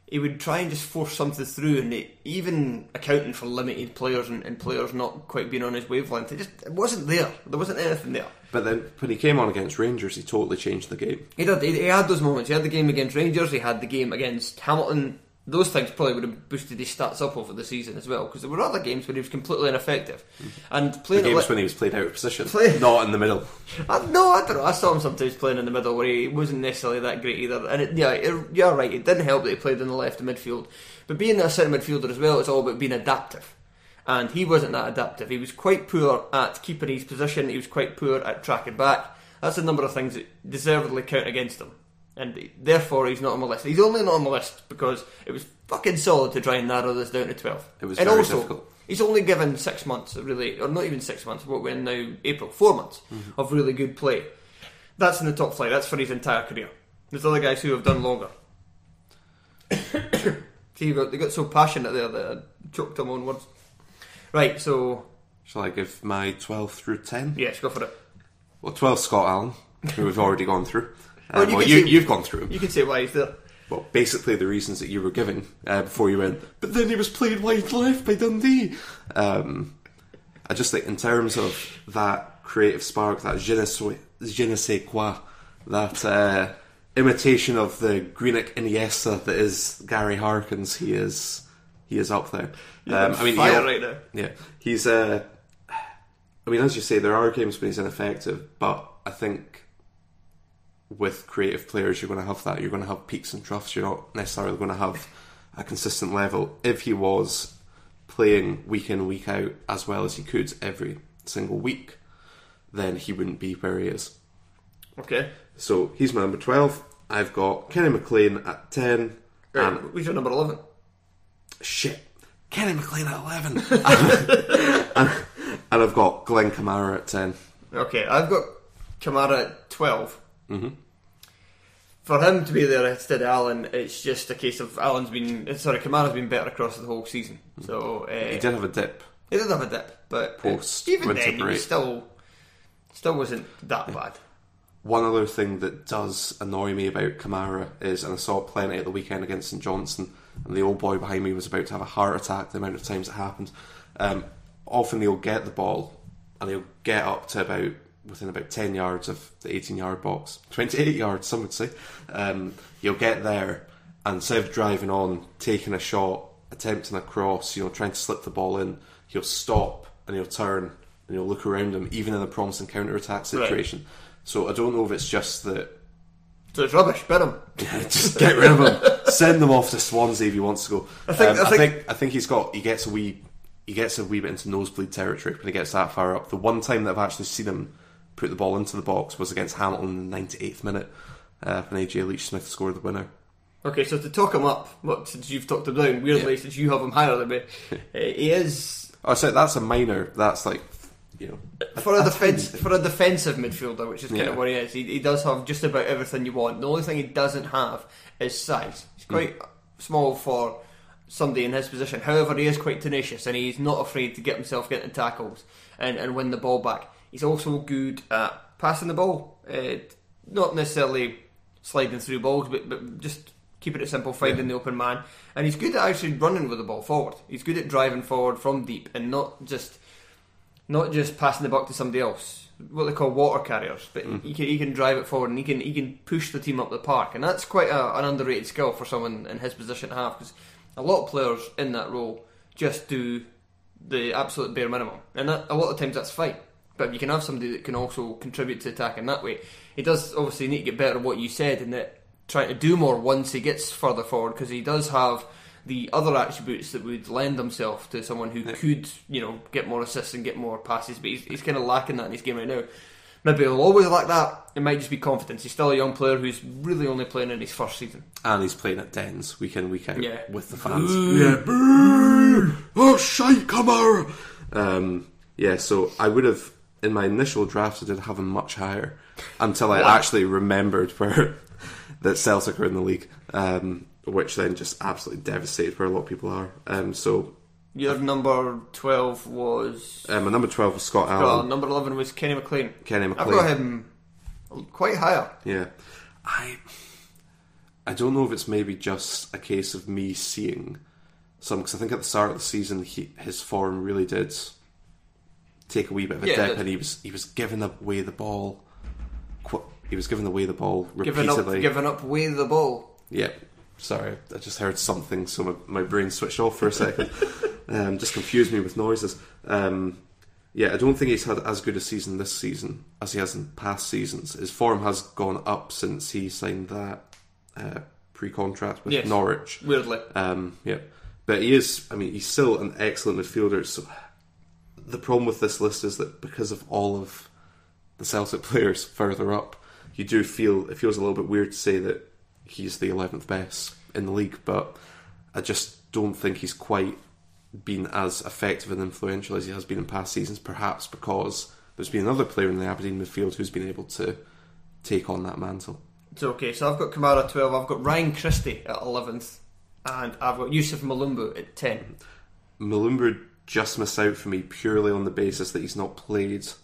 Speaker 1: he would try and just force something through, and it, even accounting for limited players and, and players not quite being on his wavelength, it just it wasn't there. There wasn't anything there.
Speaker 2: But then when he came on against Rangers, he totally changed the game.
Speaker 1: He did. He, he had those moments. He had the game against Rangers. He had the game against Hamilton. Those things probably would have boosted his stats up over the season as well, because there were other games where he was completely ineffective. Mm-hmm. And
Speaker 2: The
Speaker 1: playing at
Speaker 2: games
Speaker 1: li-
Speaker 2: when he was played out of position,
Speaker 1: Play-
Speaker 2: not in the middle.
Speaker 1: I, no, I don't know. I saw him sometimes playing in the middle where he wasn't necessarily that great either. And it, yeah, it, you're right. It didn't help that he played in the left midfield. But being a centre midfielder as well, it's all about being adaptive. And he wasn't that adaptive. He was quite poor at keeping his position. He was quite poor at tracking back. That's a number of things that deservedly count against him. And therefore, he's not on my list. He's only not on my list because it was fucking solid to try and narrow this down to 12.
Speaker 2: It was
Speaker 1: and
Speaker 2: very
Speaker 1: also,
Speaker 2: difficult.
Speaker 1: He's only given six months, of really, or not even six months. What we're in now, April, four months
Speaker 2: Mm-hmm.
Speaker 1: of really good play. That's in the top flight. That's for his entire career. There's other guys who have done longer. See, got, they got so passionate there that I choked them on words. Right, so
Speaker 2: Shall I give my 12 through 10?
Speaker 1: yes, go for it.
Speaker 2: Well, 12 Scott Allan, who we've already gone through.
Speaker 1: Well,
Speaker 2: Um,
Speaker 1: you
Speaker 2: well, you,
Speaker 1: say-
Speaker 2: you've gone through.
Speaker 1: You can say why he's there.
Speaker 2: Well, basically the reasons that you were giving uh, before you went, but then he was played wide left by Dundee. Um, I just think in terms of that creative spark, that je ne sais, je ne sais quoi, that uh, imitation of the Greenock Iniesta that is Gary Harkins, he is he is up there. Um, I mean,
Speaker 1: fire right now.
Speaker 2: yeah, he's. Uh, I mean, as you say, there are games when he's ineffective, but I think with creative players, you're going to have that. You're going to have peaks and troughs. You're not necessarily going to have a consistent level. If he was playing week in, week out as well as he could every single week, then he wouldn't be where he is.
Speaker 1: Okay.
Speaker 2: So he's my number 12. I've got Kenny McLean at 10.
Speaker 1: Right,
Speaker 2: And
Speaker 1: who's your number 11?
Speaker 2: shit, Kenny McLean at 11. and, and I've got Glenn Kamara at 10.
Speaker 1: Okay, I've got Kamara at 12. Mm-hmm. For him to be there instead of Allan, it's just a case of Allan's been, sorry, Kamara's been better across the whole season. So, uh,
Speaker 2: He did have a dip.
Speaker 1: He did have a dip, but
Speaker 2: Post
Speaker 1: even then,
Speaker 2: break.
Speaker 1: was still still wasn't that bad.
Speaker 2: One other thing that does annoy me about Kamara is, and I saw it plenty at the weekend against St Johnstone, and the old boy behind me was about to have a heart attack the amount of times it happened. Um, often he'll get the ball and he'll get up to about within about 10 yards of the 18 yard box, 28 yards, some would say. Um, he'll get there and instead of driving on, taking a shot, attempting a cross, you know, trying to slip the ball in, he'll stop and he'll turn and he'll look around him, even in a promising counter attack situation. So I don't know if it's just that
Speaker 1: So it's rubbish. Bet him.
Speaker 2: just get rid of him. Send them off to Swansea if he wants to go. I
Speaker 1: think-
Speaker 2: think,
Speaker 1: I
Speaker 2: I,
Speaker 1: think-
Speaker 2: think, I think he's got he gets a wee he gets a wee bit into nosebleed territory when he gets that far up. The one time that I've actually seen him put the ball into the box was against Hamilton in the 98th minute uh, when AJ Leitch Smith scored the winner.
Speaker 1: Okay, so to talk him up, what since you've talked him down, weirdly
Speaker 2: Yeah.
Speaker 1: since you have him higher than me, uh, he is
Speaker 2: Oh, so that's a minor. That's like you know
Speaker 1: for a defense for a defensive midfielder, which is kind
Speaker 2: Yeah.
Speaker 1: of what he is. He, he does have just about everything you want. The only thing he doesn't have is size. He's quite small for somebody in his position. However, he is quite tenacious and he's not afraid to get himself getting tackles and, and win the ball back. He's also good at passing the ball, uh, not necessarily sliding through balls, but but just keeping it simple, finding the open man. And he's good at actually running with the ball forward. He's good at driving forward from deep and not just not just passing the buck to somebody else, what they call water carriers, but he can he can drive it forward and he can he can push the team up the park, and that's quite a, an underrated skill for someone in his position to have because a lot of players in that role just do the absolute bare minimum, and that, a lot of times that's fine. But you can have somebody that can also contribute to attack in that way, he does obviously need to get better at what you said, and that trying to do more once he gets further forward because he does have the other attributes that would lend himself to someone who could, you know, get more assists and get more passes, but he's, he's kind of lacking that in his game right now. Maybe he'll always lack that. It might just be confidence. He's still a young player who's really only playing in his first season.
Speaker 2: and he's playing at Dens week in week out
Speaker 1: Yeah.
Speaker 2: with the fans. Yeah, boo! Oh shite, Kamara. Um, yeah, so I would have in my initial drafts, I did have him much higher until I actually remembered where that Celtic are in the league, um, which then just absolutely devastated where a lot of people are. Um, so
Speaker 1: Your number 12 was.
Speaker 2: um, my number twelve was Scott
Speaker 1: Well,
Speaker 2: Allan.
Speaker 1: number 11 was Kenny McLean.
Speaker 2: Kenny McLean.
Speaker 1: I've got him quite higher.
Speaker 2: Yeah, I I don't know if it's maybe just a case of me seeing some because I think at the start of the season he, his form really did take a wee bit of a
Speaker 1: Yeah,
Speaker 2: dip, and he was he was giving away the ball. He was giving away the ball repeatedly.
Speaker 1: giving up way the ball.
Speaker 2: Yeah, sorry, I just heard something, so my, my brain switched off for a second. um, just confused me with noises. Um, yeah, I don't think he's had as good a season this season as he has in past seasons. His form has gone up since he signed that uh, pre-contract with
Speaker 1: Yes.
Speaker 2: Norwich.
Speaker 1: Weirdly.
Speaker 2: Um, yeah, but he is. I mean, he's still an excellent midfielder. So the problem with this list is that because of all of the Celtic players further up, you do feel it feels a little bit weird to say that he's the eleventh best in the league. But I just don't think he's quite been as effective and influential as he has been in past seasons. Perhaps because there's been another player in the Aberdeen midfield who's been able to take on that mantle.
Speaker 1: It's okay. So I've got Kamara 12, I've got Ryan Christie at 11th, and I've got Yusuf Mulumbu at 10.
Speaker 2: Mulumbu just miss out for me purely on the basis that he's not played that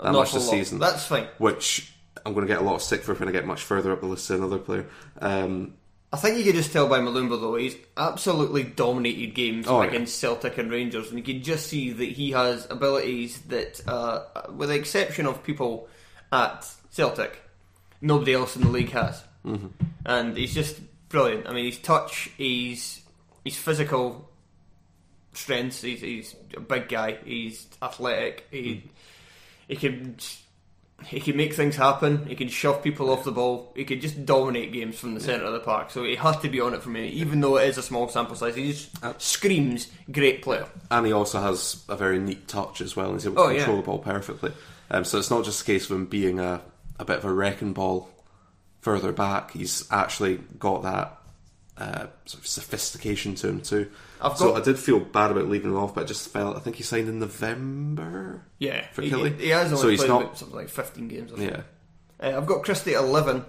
Speaker 1: An
Speaker 2: much this
Speaker 1: lot.
Speaker 2: season.
Speaker 1: That's fine.
Speaker 2: Which I'm going to get a lot of stick for when I get much further up the list to another player. Um,
Speaker 1: I think you could just tell by Mulumbu though, he's absolutely dominated games
Speaker 2: Oh, yeah.
Speaker 1: against Celtic and Rangers, and you can just see that he has abilities that, uh, with the exception of people at Celtic, nobody else in the league has. Mm-hmm. And he's just brilliant. I mean, his touch, he's his physical strengths. He's, he's a big guy. He's athletic. He he can he can make things happen. He can shove people off the ball. He can just dominate games from the centre of the park. So he has to be on it for me, even though it is a small sample size. He just screams great player.
Speaker 2: and he also has a very neat touch as well. He's able
Speaker 1: Oh,
Speaker 2: to
Speaker 1: yeah.
Speaker 2: control the ball perfectly. Um, so it's not just a case of him being a, a bit of a wrecking ball further back. He's actually got that uh, sort of sophistication to him too.
Speaker 1: I've
Speaker 2: so
Speaker 1: got-
Speaker 2: I did feel bad about leaving him off, but I just felt I think he signed in November.
Speaker 1: Yeah,
Speaker 2: For
Speaker 1: he,
Speaker 2: Killie?
Speaker 1: he has only
Speaker 2: So he's
Speaker 1: played
Speaker 2: not-
Speaker 1: something like fifteen games.
Speaker 2: Yeah,
Speaker 1: Uh, I've got Christie at eleven.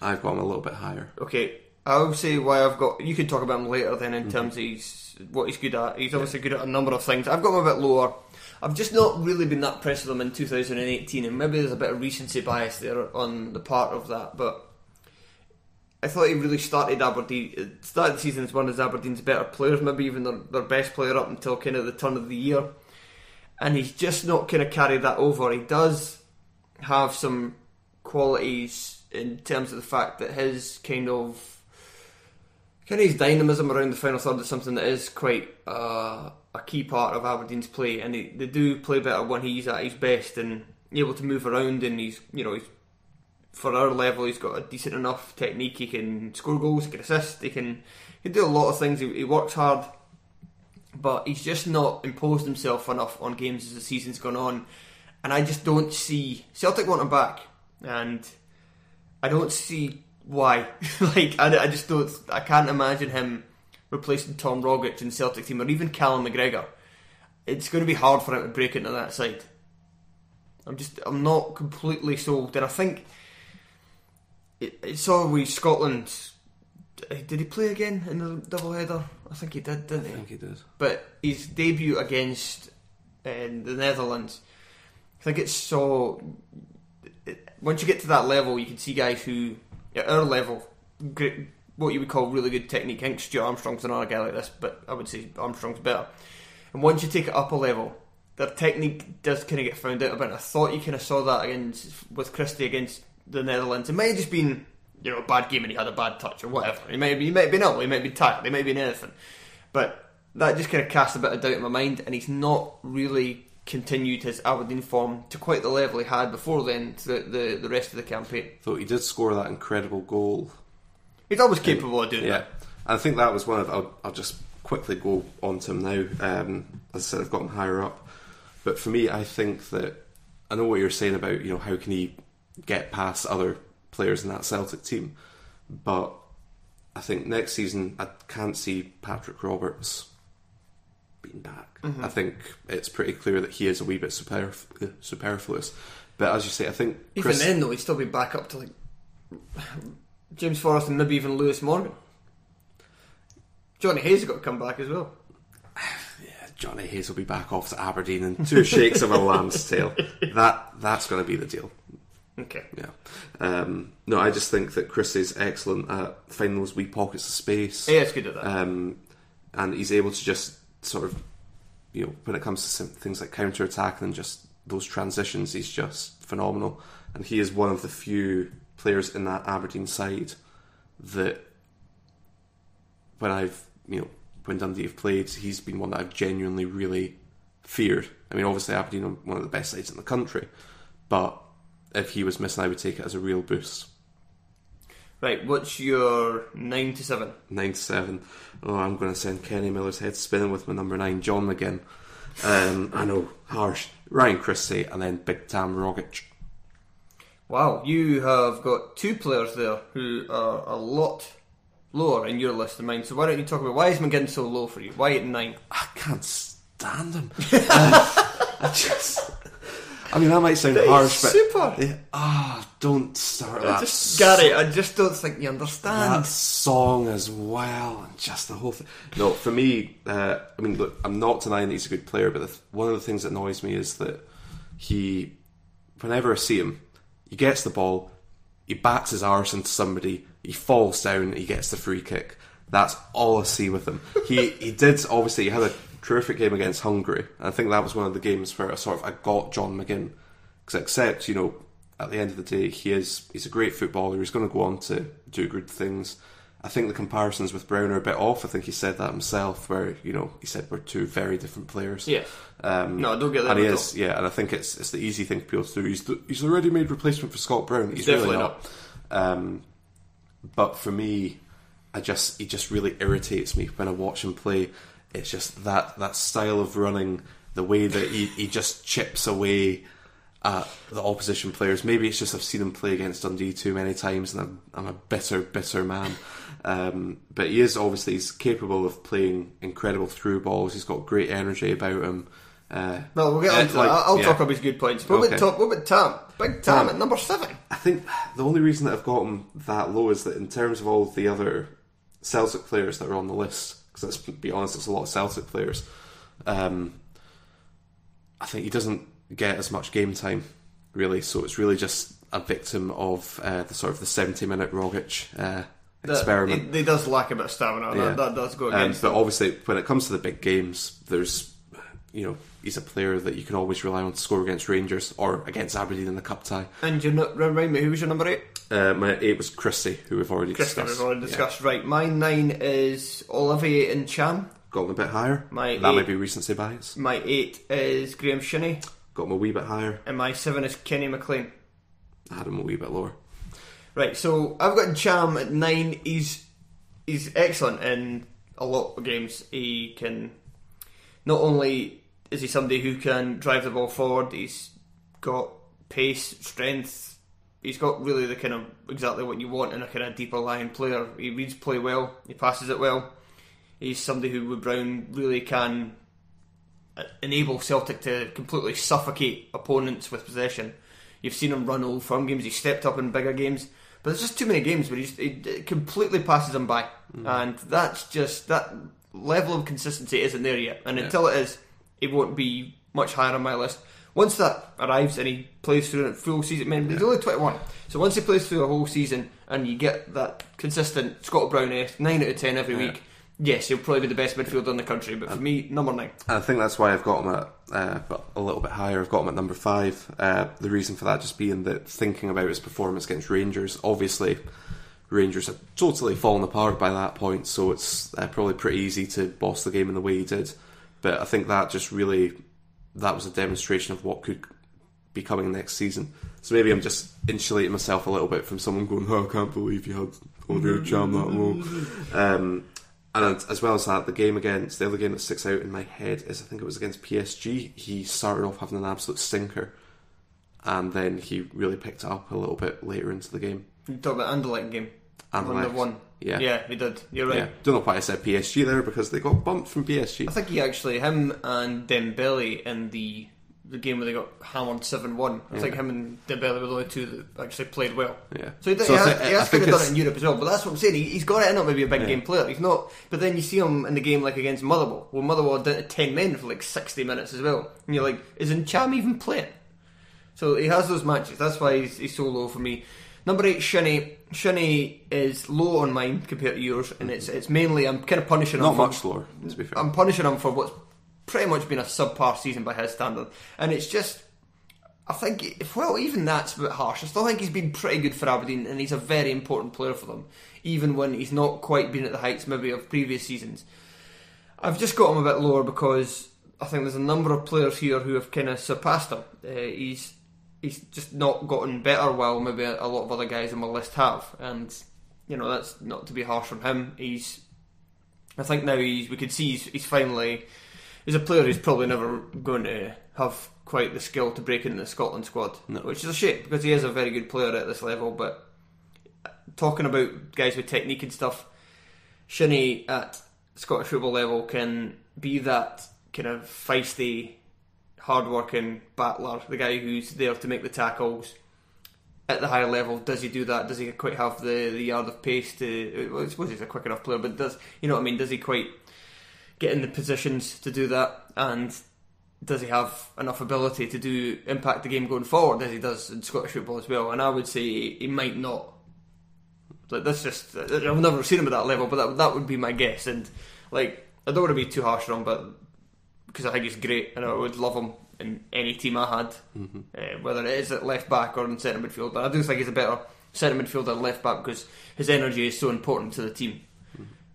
Speaker 2: I've got him a little bit higher.
Speaker 1: Okay, I'll say why I've got. You can talk about him later. Then
Speaker 2: Mm-hmm.
Speaker 1: in terms of he's, what he's good at. He's obviously good at a number of things. I've got him a bit lower. I've just not really been that impressed with him in 2018, and maybe there's a bit of recency bias there on the part of that. But I thought he really started Aberdeen. Started the season as one of Aberdeen's better players, maybe even their, their best player up until kind of the turn of the year. And he's just not kind of carried that over. He does have some qualities in terms of the fact that his kind of kind of his dynamism around the final third is something that is quite uh, a key part of Aberdeen's play, and they, they do play better when he's at his best and able to move around. And he's you know he's for our level, he's got a decent enough technique. He can score goals, he can assist, he can he can do a lot of things. He, he works hard, but he's just not imposed himself enough on games as the season's gone on. And I just don't see Celtic want him back, and I don't see why. like I, I just don't. I can't imagine him replacing Tom Rogic in Celtic team or even Callum McGregor. It's going to be hard for him to break into that side. I'm just. I'm not completely sold, and I think it, it saw with Scotland. Did he play again in the double header? I think he did, didn't he?
Speaker 2: I think he did.
Speaker 1: But his debut against uh, the Netherlands, I think it's so. It, once you get to that level, you can see guys who, at our level, great, what you would call really good technique. I think Stuart Armstrong's another guy like this, but I would say Armstrong's better. And once you take it up a level, their technique does kind of get found out a bit. I thought you kind of saw that against with Christie against the Netherlands. It may have just been you know a bad game and he had a bad touch or whatever. He might he might have been ill, he might be tired, he might be anything. But that just kind of cast a bit of doubt in my mind, and he's not really continued his Aberdeen form to quite the level he had before then. To the the, the rest of the campaign,
Speaker 2: Though he did score that incredible goal
Speaker 1: he's always capable of doing
Speaker 2: Yeah,
Speaker 1: that.
Speaker 2: I think that was one of. I'll, I'll just quickly go on to him now. Um, as I said, I've got him higher up, but for me, I think that I know what you're saying about you know how can he get past other players in that Celtic team, but I think next season I can't see Patrick Roberts being back. Mm-hmm. I think it's pretty clear that he is a wee bit superf- superfluous. But as you say, I think
Speaker 1: Even
Speaker 2: Chris,
Speaker 1: then, though, he'd still be back up to like James Forrest and maybe even Lewis Morgan. Johnny Hayes has got to come back as well.
Speaker 2: Yeah, Johnny Hayes will be back off to Aberdeen and two shakes of a lamb's tail. That that's going to be the deal.
Speaker 1: Okay.
Speaker 2: Yeah. Um, no, I just think that Chris is excellent at finding those wee pockets of space.
Speaker 1: Yeah, it's good at that.
Speaker 2: Um, and he's able to just sort of, you know, when it comes to things like counter attack and just those transitions, he's just phenomenal. And he is one of the few players in that Aberdeen side that, when I've, you know, when Dundee have played, he's been one that I've genuinely really feared. I mean, obviously Aberdeen are one of the best sides in the country, but if he was missing, I would take it as a real boost.
Speaker 1: Right, what's your 9 to 7?
Speaker 2: Nine to seven. Oh, I'm going to send Kenny Miller's head spinning with my number nine, John McGinn. Um, I know, harsh. Ryan Christie, and then Big Tam Rogic.
Speaker 1: Wow, you have got two players there who are a lot lower in your list than mine. So why don't you talk about why is McGinn so low for you? Why at 9?
Speaker 2: I can't stand him. Uh, I just. I mean, that might sound harsh, but
Speaker 1: super.
Speaker 2: Ah, don't start that.
Speaker 1: Just, Gary, I just don't think you understand.
Speaker 2: that song as well, and just the whole thing. No, for me, uh, I mean, look, I'm not denying that he's a good player, but the one of the things that annoys me is that he, whenever I see him, he gets the ball, he backs his arse into somebody, he falls down, he gets the free kick. That's all I see with him. He he did obviously he had a terrific game against Hungary. And I think that was one of the games where I sort of I got John McGinn because except you know at the end of the day he is he's a great footballer. He's going to go on to do good things. I think the comparisons with Brown are a bit off. I think he said that himself, where you know he said we're two very different players.
Speaker 1: Yeah.
Speaker 2: Um,
Speaker 1: No, I don't get that
Speaker 2: And he is, yeah. And I think it's it's the easy thing for people to do. He's the, he's the ready-made replacement for Scott Brown. He's
Speaker 1: Definitely
Speaker 2: really not. Um, but for me, I just he just really irritates me when I watch him play. It's just that that style of running, the way that he, he just chips away at the opposition players. Maybe it's just I've seen him play against Dundee too many times, and I'm, I'm a bitter, bitter man. Um, but he is obviously he's capable of playing incredible through balls. He's got great energy about him. Uh,
Speaker 1: Well, we'll get on to
Speaker 2: like,
Speaker 1: that. I'll
Speaker 2: yeah.
Speaker 1: talk about his good points. What
Speaker 2: Okay.
Speaker 1: about top? What about Tam? Big Tam
Speaker 2: Tam.
Speaker 1: at number seven.
Speaker 2: I think the only reason that I've got him that low is that in terms of all the other Celtic players that are on the list, because let's be honest, it's a lot of Celtic players. Um, I think he doesn't get as much game time, really. So it's really just a victim of uh, the sort of the seventy-minute Rogic uh, experiment.
Speaker 1: He, does lack a bit of stamina.
Speaker 2: Yeah.
Speaker 1: That, that does go
Speaker 2: Um,
Speaker 1: against.
Speaker 2: but
Speaker 1: him.
Speaker 2: obviously, when it comes to the big games, there's, you know, he's a player that you can always rely on to score against Rangers or against Aberdeen in the cup tie.
Speaker 1: and you know, remind me, who was your number eight?
Speaker 2: Uh, my eight was Christie, who we've already
Speaker 1: Kristen,
Speaker 2: discussed.
Speaker 1: we've already discussed. Right, my nine is Olivier Ntcham.
Speaker 2: Got him a bit higher.
Speaker 1: My
Speaker 2: that
Speaker 1: eight-
Speaker 2: might be recency bias.
Speaker 1: My eight is Graham Shinnie.
Speaker 2: Got him a wee bit higher.
Speaker 1: And my seven is Kenny McLean.
Speaker 2: I had him a wee bit lower.
Speaker 1: Right, so I've got Ntcham at nine. He's he's excellent in a lot of games. He can not only is he somebody who can drive the ball forward, he's got pace, strength. He's got really the kind of exactly what you want in a kind of deeper line player. He reads play well. He passes it well. He's somebody who with Brown really can uh, enable Celtic to completely suffocate opponents with possession. You've seen him run old firm games. He stepped up in bigger games, but there's just too many games where he's, he completely passes them by, and that's just that level of consistency isn't there yet. And until it is, it won't be much higher on my list. Once that arrives and he plays through a full season, man, he's only 21. So once he plays through a whole season and you get that consistent Scott Brown esque 9 out of 10 every week, yes, he'll probably be the best midfielder in the country. But for me, number 9.
Speaker 2: I think that's why I've got him at, uh, a little bit higher. I've got him at number five. Uh, the reason for that just being that thinking about his performance against Rangers, obviously, Rangers have totally fallen apart by that point, so it's uh, probably pretty easy to boss the game in the way he did. But I think that just really, that was a demonstration of what could be coming next season. So maybe I'm just insulating myself a little bit from someone going, "Oh, I can't believe you had Olivier Ntcham that low." Um, and as well as that, the game against the other game that sticks out in my head is I think it was against PSG. He started off having an absolute stinker, and then he really picked it up a little bit later into the game.
Speaker 1: You talk about Anderlecht game.
Speaker 2: Anderlecht.
Speaker 1: One one.
Speaker 2: Yeah.
Speaker 1: Yeah, he did. You're right.
Speaker 2: Yeah. Don't know why I said PSG there because they got bumped from PSG.
Speaker 1: I think he actually, him and Dembele in the the game where they got hammered 7 1. I think him and Dembele were the only two that actually played well.
Speaker 2: Yeah.
Speaker 1: So he,
Speaker 2: so
Speaker 1: he has,
Speaker 2: thi-
Speaker 1: he has kind of done it in Europe as well, but that's what I'm saying. He, he's got it in him, maybe a big game player. He's not, but then you see him in the game like against Motherwell. Well, Motherwell did 10 men for like 60 minutes as well. And you're like, is Ntcham even playing? So he has those matches. That's why he's, he's so low for me. Number eight, Shinnie. Shinnie is low on mine compared to yours, and it's it's mainly I'm kind of punishing him.
Speaker 2: Not
Speaker 1: for-
Speaker 2: much lower, to be fair.
Speaker 1: I'm punishing him for what's pretty much been a subpar season by his standard, and it's just. I think, well, even that's a bit harsh. I still think he's been pretty good for Aberdeen, and he's a very important player for them, even when he's not quite been at the heights maybe of previous seasons. I've just got him a bit lower because I think there's a number of players here who have kind of surpassed him. Uh, he's he's just not gotten better while maybe a, a lot of other guys on my list have, and you know that's not to be harsh on him. He's I think now he's we could see he's, he's finally he's a player who's probably never going to have quite the skill to break into the Scotland squad, which is a shame because he is a very good player at this level. But talking about guys with technique and stuff, Shinnie at Scottish football level can be that kind of feisty, hard-working battler, the guy who's there to make the tackles. At the higher level, does he do that? Does he quite have the, the yard of pace to? Well, I suppose he's a quick enough player, but does you know what I mean? Does he quite get in the positions to do that? And does he have enough ability to do impact the game going forward as he does in Scottish football as well? And I would say he might not. Like that's just I've never seen him at that level, but that that would be my guess. And like I don't want to be too harsh on him, but because I think he's great and I would love him in any team I had, uh, whether it is at left back or in centre midfield. But I do think he's a better centre midfielder left back because his energy is so important to the team.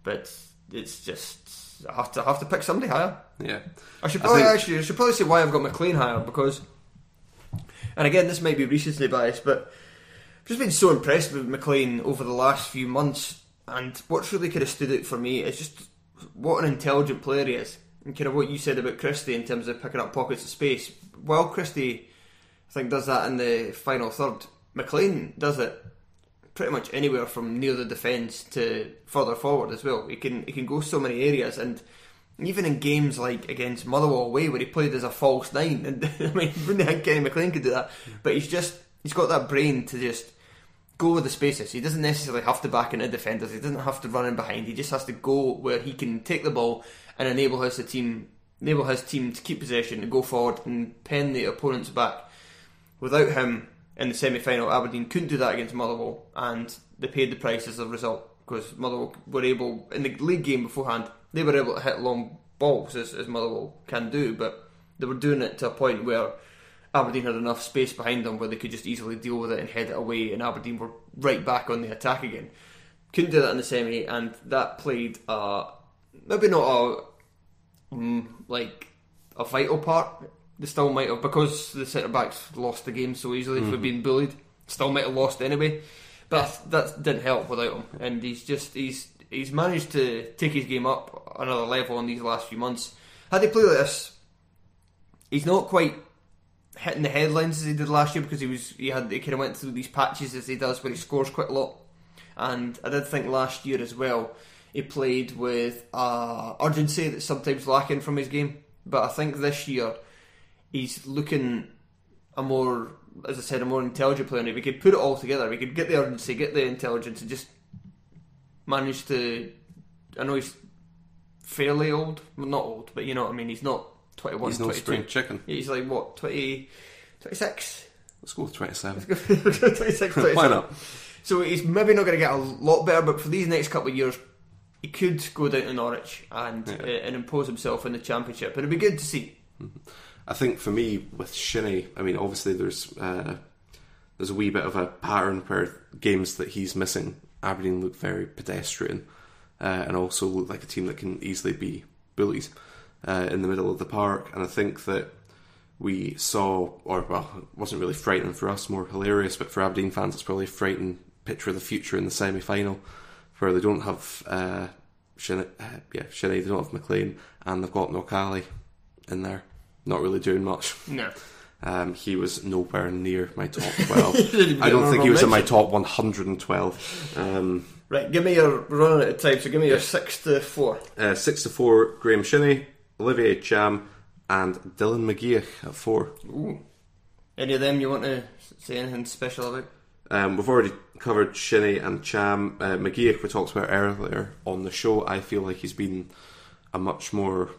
Speaker 1: But it's just I have to I have to pick somebody higher.
Speaker 2: yeah.
Speaker 1: I should
Speaker 2: I
Speaker 1: probably
Speaker 2: think-
Speaker 1: actually I should probably say why I've got McLean higher because, and again this might be recency bias, but I've just been so impressed with McLean over the last few months, and what's really kind of stood out for me is just what an intelligent player he is, and kind of what you said about Christie in terms of picking up pockets of space. While Christie, I think, does that in the final third, McLean does it pretty much anywhere from near the defence to further forward as well. He can he can go so many areas and even in games like against Motherwell away where he played as a false nine and I mean wouldn't think Kenny McLean could do that. But he's just he's got that brain to just go with the spaces. He doesn't necessarily have to back into defenders. He doesn't have to run in behind. He just has to go where he can take the ball and enable his team enable his team to keep possession to go forward and pen the opponents back. Without him in the semi final, Aberdeen couldn't do that against Motherwell, and they paid the price as a result because Motherwell were able in the league game beforehand. They were able to hit long balls as, as Motherwell can do, but they were doing it to a point where Aberdeen had enough space behind them where they could just easily deal with it and head it away, and Aberdeen were right back on the attack again. Couldn't do that in the semi, and that played uh, maybe not a mm, like a vital part. They still might have because the centre backs lost the game so easily for being bullied. Still might have lost anyway, but that didn't help without him. And he's just he's he's managed to take his game up another level in these last few months. Had he played like this, he's not quite hitting the headlines as he did last year because he was he had he kind of went through these patches as he does where he scores quite a lot. And I did think last year as well he played with uh, urgency that's sometimes lacking from his game. But I think this year he's looking a more, as I said, a more intelligent player. And if we could put it all together, we could get the urgency, get the intelligence, and just manage to. I know he's fairly old, well, not old, but you know what I mean. He's not twenty-one,
Speaker 2: He's no
Speaker 1: 22.
Speaker 2: spring chicken.
Speaker 1: He's like what 20, 26?
Speaker 2: Let's go with 27.
Speaker 1: 26, 27.
Speaker 2: Why not?
Speaker 1: So he's maybe not going to get a lot better, but for these next couple of years, he could go down to Norwich and uh, and impose himself in the championship, and it'd be good to see.
Speaker 2: I think for me with Shinnie, I mean, obviously there's uh, there's a wee bit of a pattern where games that he's missing, Aberdeen look very pedestrian, uh, and also look like a team that can easily be bullied uh, in the middle of the park. And I think that we saw, or well, it wasn't really frightening for us, more hilarious, but for Aberdeen fans, it's probably a frightening picture of the future in the semi final, where they don't have uh, uh, yeah, Shinnie, they don't have McLean, and they've got Nokali in there, not really doing much.
Speaker 1: No.
Speaker 2: Um, he was nowhere near my top 12. I don't think he was in my top 112. Um,
Speaker 1: Right, give me your running out of time, so give me your six to four.
Speaker 2: Uh, six to four, Graham Shinnie, Olivier Ntcham, and Dylan McGeouch at four.
Speaker 1: Any of them you want to say anything special about?
Speaker 2: Um, we've already covered Shinnie and Ntcham. Uh, McGeouch we talked about earlier on the show. I feel like he's been a much more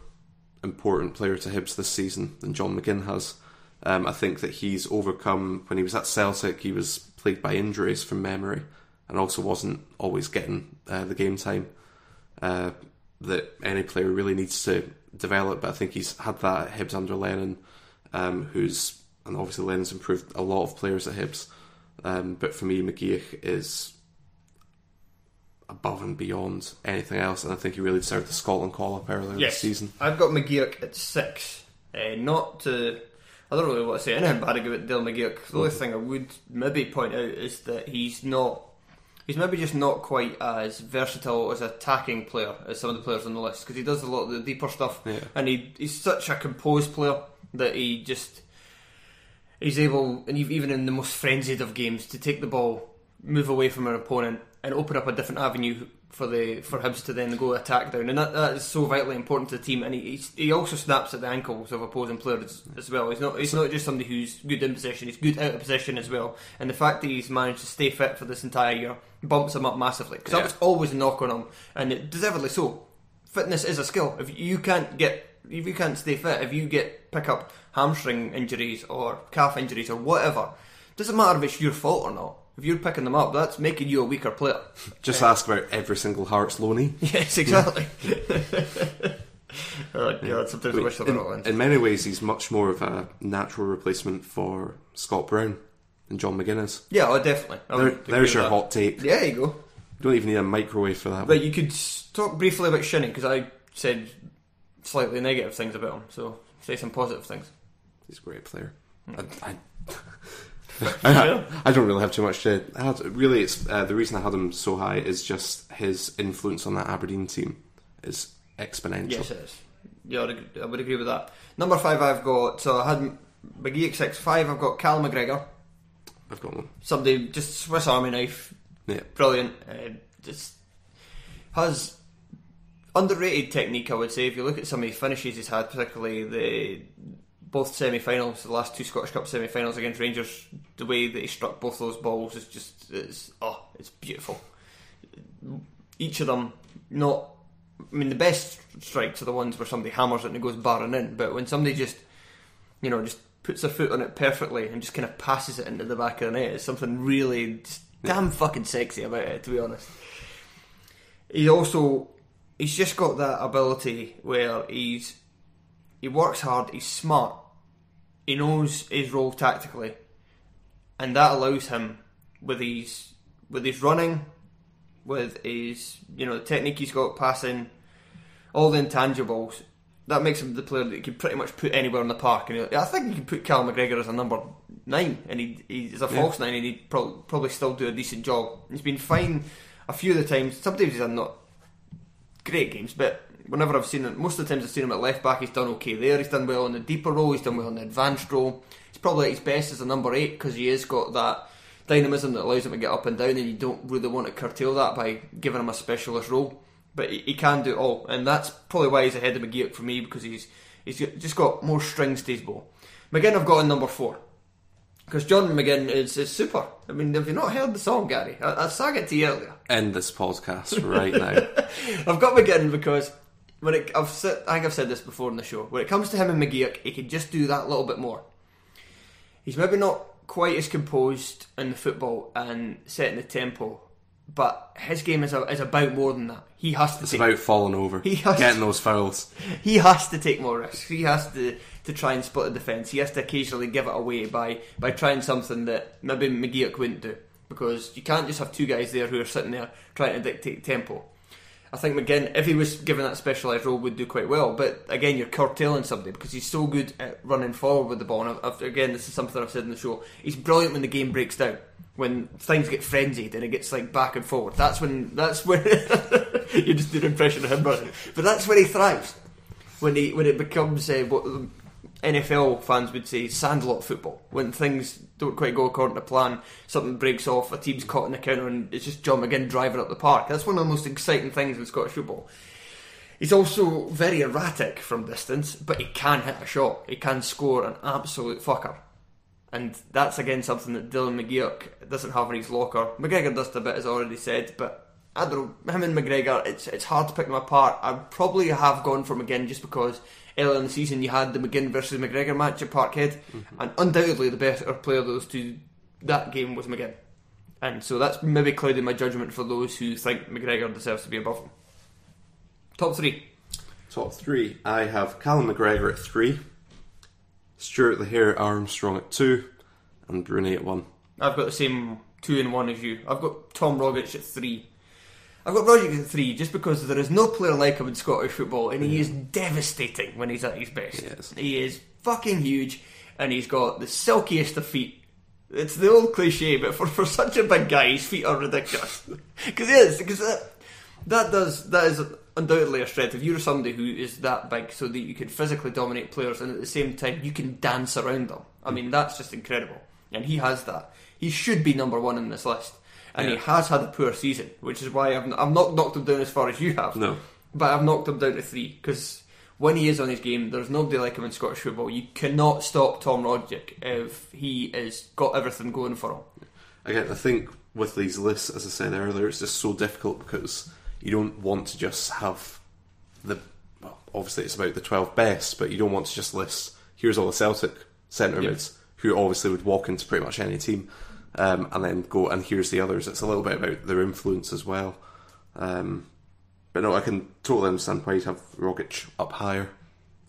Speaker 2: important player to Hibs this season than John McGinn has. Um, I think that he's overcome when he was at Celtic. He was plagued by injuries from memory, and also wasn't always getting uh, the game time uh, that any player really needs to develop. But I think he's had that at Hibs under Lennon, um, who's and obviously Lennon's improved a lot of players at Hibs. Um, but for me, McGeouch is above and beyond anything else, and I think he really deserved the Scotland call up earlier this season.
Speaker 1: I've got McGeouch at six. Uh, not to. I don't really want to say anything bad about Dylan McGeouch. The only thing I would maybe point out is that he's not. He's maybe just not quite as versatile as attacking player as some of the players on the list because he does a lot of the deeper stuff,
Speaker 2: Yeah.
Speaker 1: and he, he's such a composed player that he just he's able, and even in the most frenzied of games, to take the ball, move away from an opponent, and open up a different avenue for the for Hibs to then go attack down, and that, that is so vitally important to the team. And he he also snaps at the ankles of opposing players as well. He's not he's not just somebody who's good in possession; he's good out of possession as well. And the fact that he's managed to stay fit for this entire year bumps him up massively because that was always a knock on him, and it, deservedly so. Fitness is a skill. If you can't get if you can't stay fit, if you get pick up hamstring injuries or calf injuries or whatever, doesn't matter if it's your fault or not. If you're picking them up, that's making you a weaker player.
Speaker 2: Just ask about every single Hearts loanee.
Speaker 1: Yes, exactly. oh god, sometimes I wish they were not
Speaker 2: in,
Speaker 1: in.
Speaker 2: in many ways, he's much more of a natural replacement for Scott Brown and John McGuinness.
Speaker 1: Yeah, oh, definitely.
Speaker 2: There, there's your
Speaker 1: that.
Speaker 2: hot take.
Speaker 1: There you go.
Speaker 2: You Don't even need a microwave for that.
Speaker 1: But
Speaker 2: one.
Speaker 1: you could talk briefly about Shinny because I said slightly negative things about him. So say some positive things.
Speaker 2: He's a great player.
Speaker 1: Hmm.
Speaker 2: I, I, I don't really have too much to add. Really, it's uh, the reason I had him so high is just his influence on that Aberdeen team is exponential.
Speaker 1: Yes, it is. Yeah, I would agree, I would agree with that. Number five, I've got. So I had McGee at six. Five, I've got Cal McGregor.
Speaker 2: I've got one.
Speaker 1: Somebody just Swiss Army knife.
Speaker 2: Yeah,
Speaker 1: Brilliant. Uh, just has underrated technique, I would say. If you look at some of the finishes he's had, particularly the both semi-finals, the last two Scottish Cup semi-finals against Rangers, the way that he struck both those balls is just it's oh, it's beautiful. Each of them, not. I mean, the best strikes are the ones where somebody hammers it and it goes barring in. But when somebody just, you know, just puts their foot on it perfectly and just kind of passes it into the back of the net, it's something really just damn fucking sexy about it. To be honest, he also he's just got that ability where he's he works hard, he's smart, he knows his role tactically, and that allows him with his with his running, with his you know the technique he's got passing, all the intangibles. That makes him the player that you can pretty much put anywhere in the park. And I think you can put Cal McGregor as a number nine, and he he's a false nine, and he'd pro- probably still do a decent job. He's been fine a few of the times. Sometimes he's not great games, but whenever I've seen him, most of the times I've seen him at left back, he's done okay there. He's done well in the deeper role. He's done well in the advanced role. He's probably at his best as a number eight because he has got that dynamism that allows him to get up and down, and you don't really want to curtail that by giving him a specialist role. But he, he can do it all, and that's probably why he's ahead of McGeouch for me because he's he's just got more strings to his bow. McGinn I've got in number four. Because John McGinn is, is super. I mean, have you not heard the song, Gary? I, I sang it to you earlier.
Speaker 2: end this podcast right now.
Speaker 1: I've got McGinn because when it, I've said, I think I've said this before in the show. When it comes to him and McGeouch, he could just do that little bit more. He's maybe not quite as composed in the football and setting the tempo, but his game is, a, is about more than that. He has to
Speaker 2: It's
Speaker 1: take
Speaker 2: about falling over,
Speaker 1: He has-
Speaker 2: getting those fouls.
Speaker 1: he has to take more risks. He has to, to try and split the defence. He has to occasionally give it away by, by trying something that maybe McGeouch wouldn't do. Because you can't just have two guys there who are sitting there trying to dictate tempo. I think McGinn, if he was given that specialised role, would do quite well. But again, you're curtailing somebody because he's so good at running forward with the ball. And I've, again, this is something I've said in the show. He's brilliant when the game breaks down, when things get frenzied and it gets like back and forward. That's when that's when you just did an impression of him, but but that's when he thrives. When he when it becomes uh, what NFL fans would say sandlot football. When things don't quite go according to plan, something breaks off, a team's caught in the counter, and it's just John McGinn driving up the park. That's one of the most exciting things in Scottish football. He's also very erratic from distance, but he can hit a shot. He can score an absolute fucker. And that's again something that Dylan McGeouch doesn't have in his locker. McGregor does a bit, as I already said, but I don't know. Him and McGregor, it's it's hard to pick them apart. I'd probably have gone for McGinn just because earlier in the season you had the McGinn versus McGregor match at Parkhead, mm-hmm. and undoubtedly the better player of those two that game was McGinn. And so that's maybe clouded my judgment for those who think McGregor deserves to be above him. Top three.
Speaker 2: Top three. I have Callum McGregor at three, Stuart the Hare Armstrong at two, and Broony at one.
Speaker 1: I've got the same two and one as you. I've got Tom Rogic at three. I've got Rogic at three just because there is no player like him in Scottish football, and he is devastating when he's at his best.
Speaker 2: Yes.
Speaker 1: He is fucking huge, and he's got the silkiest of feet. It's the old cliche, but for, for such a big guy, his feet are ridiculous. Because he is, because that, that does that is undoubtedly a strength. If you're somebody who is that big, so that you can physically dominate players, and at the same time you can dance around them. I mean, that's just incredible, and he has that. He should be number one in this list, and he has had a poor season, which is why I've I've not knocked him down as far as you have.
Speaker 2: No.
Speaker 1: but I've knocked him down to three because when he is on his game, there's nobody like him in Scottish football. You cannot stop Tom Rogic if he has got everything going for him.
Speaker 2: Again, I think with these lists, as I said earlier, it's just so difficult because you don't want to just have the. Well, obviously, it's about the 12 best, but you don't want to just list here's all the Celtic centre
Speaker 1: Yeah.
Speaker 2: mids who obviously would walk into pretty much any team um, and then go and here's the others. It's a little bit about their influence as well. Um, but no, I can totally understand why you'd have Rogic up higher.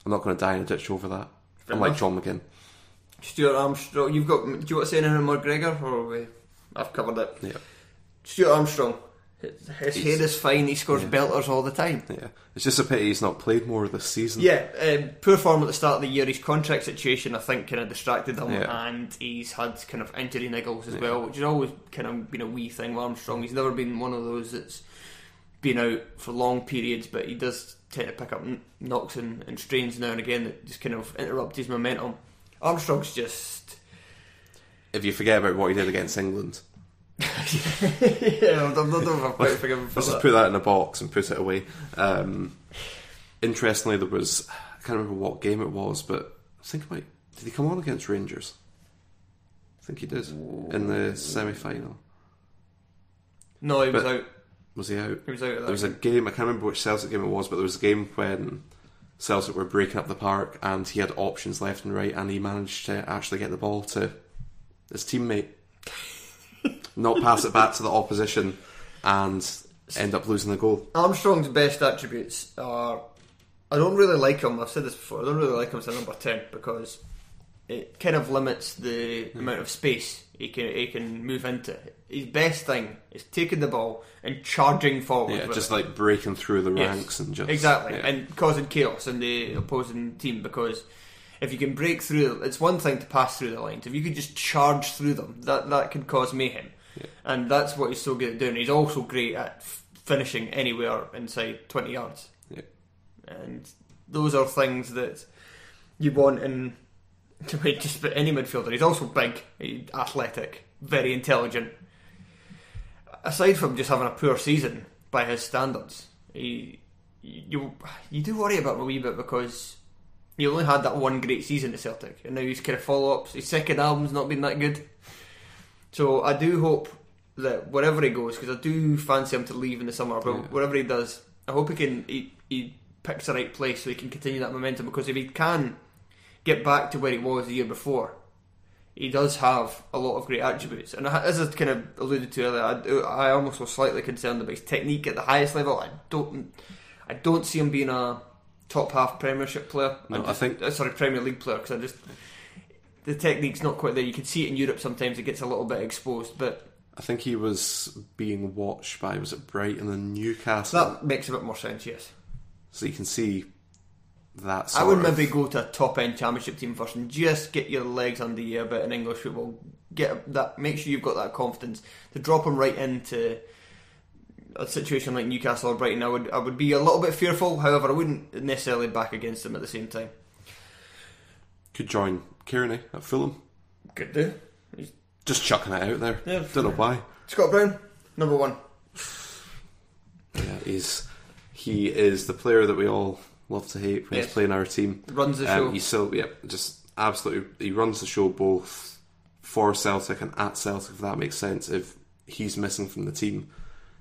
Speaker 2: I'm not going to die in a ditch over that. Unlike
Speaker 1: enough.
Speaker 2: John McGinn.
Speaker 1: Stuart Armstrong, you've got. Do you want to say anything on McGregor, or we, I've covered it.
Speaker 2: Yeah.
Speaker 1: Stuart Armstrong, his, his head is fine. He scores belters all the time.
Speaker 2: Yeah. It's just a pity he's not played more this season.
Speaker 1: Yeah, um, poor form at the start of the year. His contract situation, I think, kind of distracted him,
Speaker 2: Yeah.
Speaker 1: and he's had kind of injury niggles as well, which has always kind of been a wee thing with Armstrong. He's never been one of those that's been out for long periods, but he does tend to pick up knocks and, and strains now and again that just kind of interrupt his momentum. Armstrong's just.
Speaker 2: If you forget about what he did against England,
Speaker 1: yeah, I'm not know if I'm quite forgiven for
Speaker 2: Let's just put that in a box and put it away. Um, interestingly, there was I can't remember what game it was, but I think about did he come on against Rangers? I think he did in the semi-final.
Speaker 1: No, he was
Speaker 2: But-
Speaker 1: out.
Speaker 2: Was he out?
Speaker 1: He was out of that
Speaker 2: There was a game I can't remember which Celtic game it was, but there was a game when Celtic were breaking up the park and he had options left and right, and he managed to actually get the ball to his teammate, not pass it back to the opposition, and end up losing the goal.
Speaker 1: Armstrong's best attributes are. I don't really like him. I've said this before. I don't really like him as a number ten because it kind of limits the hmm. amount of space he can he can move into. His best thing is taking the ball and charging forward.
Speaker 2: Yeah, just
Speaker 1: it.
Speaker 2: like breaking through the
Speaker 1: Yes,
Speaker 2: ranks and just
Speaker 1: exactly
Speaker 2: yeah.
Speaker 1: and causing chaos in the opposing team because if you can break through, it's one thing to pass through the lines. If you could just charge through them, that that could cause mayhem, and that's what he's so good at doing. He's also great at f- finishing anywhere inside twenty yards,
Speaker 2: Yeah.
Speaker 1: and those are things that you want in just about any midfielder. He's also big, he's athletic, very intelligent. Aside from just having a poor season by his standards, he you you do worry about him a wee bit because he only had that one great season at Celtic, and now he's kind of follow ups. His second album's not been that good, so I do hope that wherever he goes, because I do fancy him to leave in the summer, but wherever he does, I hope he can he, he picks the right place so he can continue that momentum. Because if he can get back to where he was the year before, he does have a lot of great attributes. And as I kind of alluded to earlier, I, I almost was slightly concerned about his technique at the highest level. I don't, I don't see him being a top half Premiership player.
Speaker 2: No, I
Speaker 1: just-
Speaker 2: think-
Speaker 1: uh, sorry Premier League player because I just the technique's not quite there. You can see it in Europe sometimes; it gets a little bit exposed, but
Speaker 2: I think he was being watched by was it Brighton and Newcastle,
Speaker 1: that makes a bit more sense. Yes,
Speaker 2: so you can see that.
Speaker 1: I would maybe go to a top end Championship team first and just get your legs under you a bit in English football. Get that, make sure you've got that confidence to drop him right into a situation like Newcastle or Brighton. I would, I would be a little bit fearful. However, I wouldn't necessarily back against them at the same time.
Speaker 2: Could join Cairney at Fulham.
Speaker 1: Good do. He's
Speaker 2: Just chucking it out there.
Speaker 1: Yeah,
Speaker 2: Don't know why.
Speaker 1: Scott Brown, number one.
Speaker 2: Yeah, he's he is the player that we all love to hate when
Speaker 1: Yes.
Speaker 2: he's playing our team.
Speaker 1: Runs the
Speaker 2: Um,
Speaker 1: show.
Speaker 2: He's still yeah, just absolutely. He runs the show both for Celtic and at Celtic. If that makes sense. If he's missing from the team,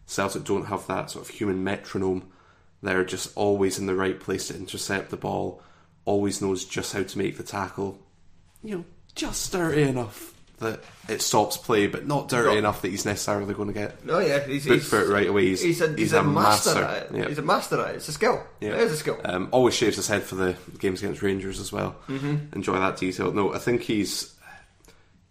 Speaker 2: Celtic don't have that sort of human metronome. They're just always in the right place to intercept the ball. Always knows just how to make the tackle. You know, just dirty enough that it stops play, but not dirty
Speaker 1: Got-
Speaker 2: enough that he's necessarily going to get
Speaker 1: Oh yeah, he's, he's
Speaker 2: for it right away. He's,
Speaker 1: he's a, he's a, master, at it.
Speaker 2: Yeah.
Speaker 1: He's a master at it. It's a skill.
Speaker 2: Yeah.
Speaker 1: It is a skill.
Speaker 2: Um, always shaves his head for the games against Rangers as well. Mm-hmm. Enjoy that detail. No, I think he's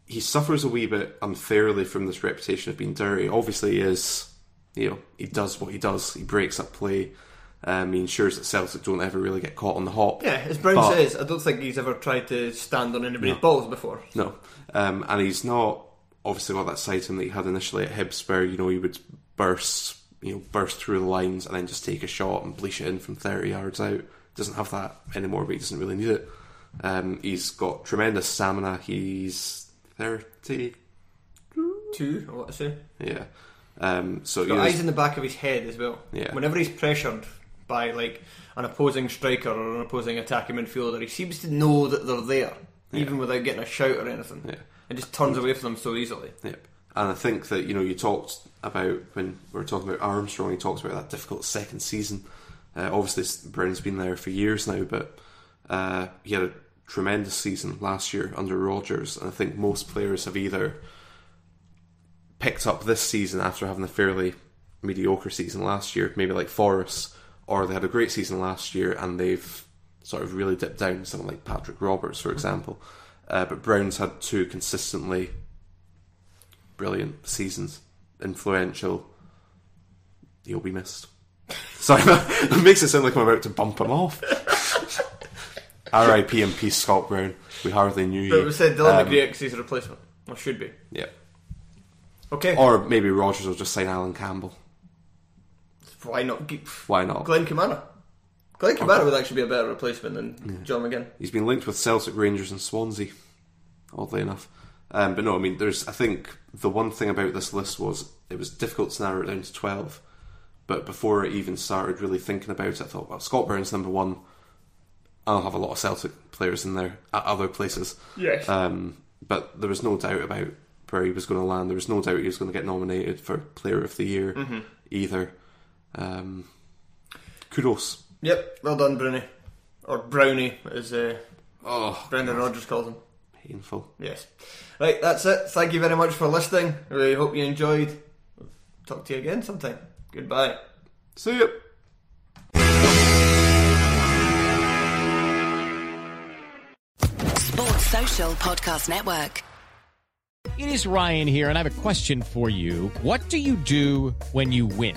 Speaker 2: he suffers a wee bit unfairly from this reputation of being dirty. Obviously, he is. You know, he does what he does. He breaks up play. Um, he ensures that Celtic don't ever really get caught on the hop.
Speaker 1: yeah, as Brown
Speaker 2: But-
Speaker 1: says, I don't think he's ever tried to stand on anybody's
Speaker 2: No.
Speaker 1: balls before.
Speaker 2: No, um, and he's not obviously got that side to him that he had initially at Hibs, where you know he would burst, you know, burst through the lines and then just take a shot and bleach it in from thirty yards out. Doesn't have that anymore, but he doesn't really need it. Um, he's got tremendous stamina. He's thirty,
Speaker 1: Two, or what I say.
Speaker 2: yeah. Um, so
Speaker 1: Got
Speaker 2: he
Speaker 1: eyes in the back of his head as well.
Speaker 2: Yeah.
Speaker 1: Whenever he's pressured by like an opposing striker or an opposing attacking midfielder, he seems to know that they're there, even without getting a shout or anything.
Speaker 2: Yeah.
Speaker 1: And just turns away from them so easily.
Speaker 2: Yep. And I think that, you know, you talked about when we were talking about Armstrong, he talks about that difficult second season. Uh, obviously, Brown's been there for years now, but uh, he had a tremendous season last year under Rodgers. And I think most players have either picked up this season after having a fairly mediocre season last year, maybe like Forrest, or they had a great season last year and they've sort of really dipped down, someone like Patrick Roberts, for example. Uh, but Brown's had two consistently brilliant seasons, influential. He'll be missed. Sorry, that makes it sound like I'm about to bump him off. R.I.P. and peace, Scott Brown. We hardly knew
Speaker 1: But
Speaker 2: you.
Speaker 1: But we said Dylan
Speaker 2: Um,
Speaker 1: McGregor is a replacement. Or should be.
Speaker 2: Yeah.
Speaker 1: Okay.
Speaker 2: Or maybe Rodgers will just sign Allan Campbell.
Speaker 1: Why not?
Speaker 2: Why not?
Speaker 1: Glenn Kamara. Glenn Kamara would actually be a better replacement than John McGinn.
Speaker 2: He's been linked with Celtic, Rangers, and Swansea. Oddly enough, um, but no, I mean, there's. I think the one thing about this list was it was difficult to narrow it down to twelve. But before I even started really thinking about it, I thought, well, Scott Brown's number one. I'll have a lot of Celtic players in there at other places.
Speaker 1: Yes.
Speaker 2: Um, but there was no doubt about where he was going to land. There was no doubt he was going to get nominated for Player of the Year
Speaker 1: Mm-hmm.
Speaker 2: either. Um, kudos.
Speaker 1: Yep, well done, Brownie. Or Brownie, as uh,
Speaker 2: Oh,
Speaker 1: Brendan Rodgers calls him.
Speaker 2: painful.
Speaker 1: Yes. Right, that's it. Thank you very much for listening. We hope you enjoyed. Talk to you again sometime. Goodbye.
Speaker 2: See ya.
Speaker 3: Sports Social Podcast Network.
Speaker 4: It is Ryan here, and I have a question for you. What do you do when you win?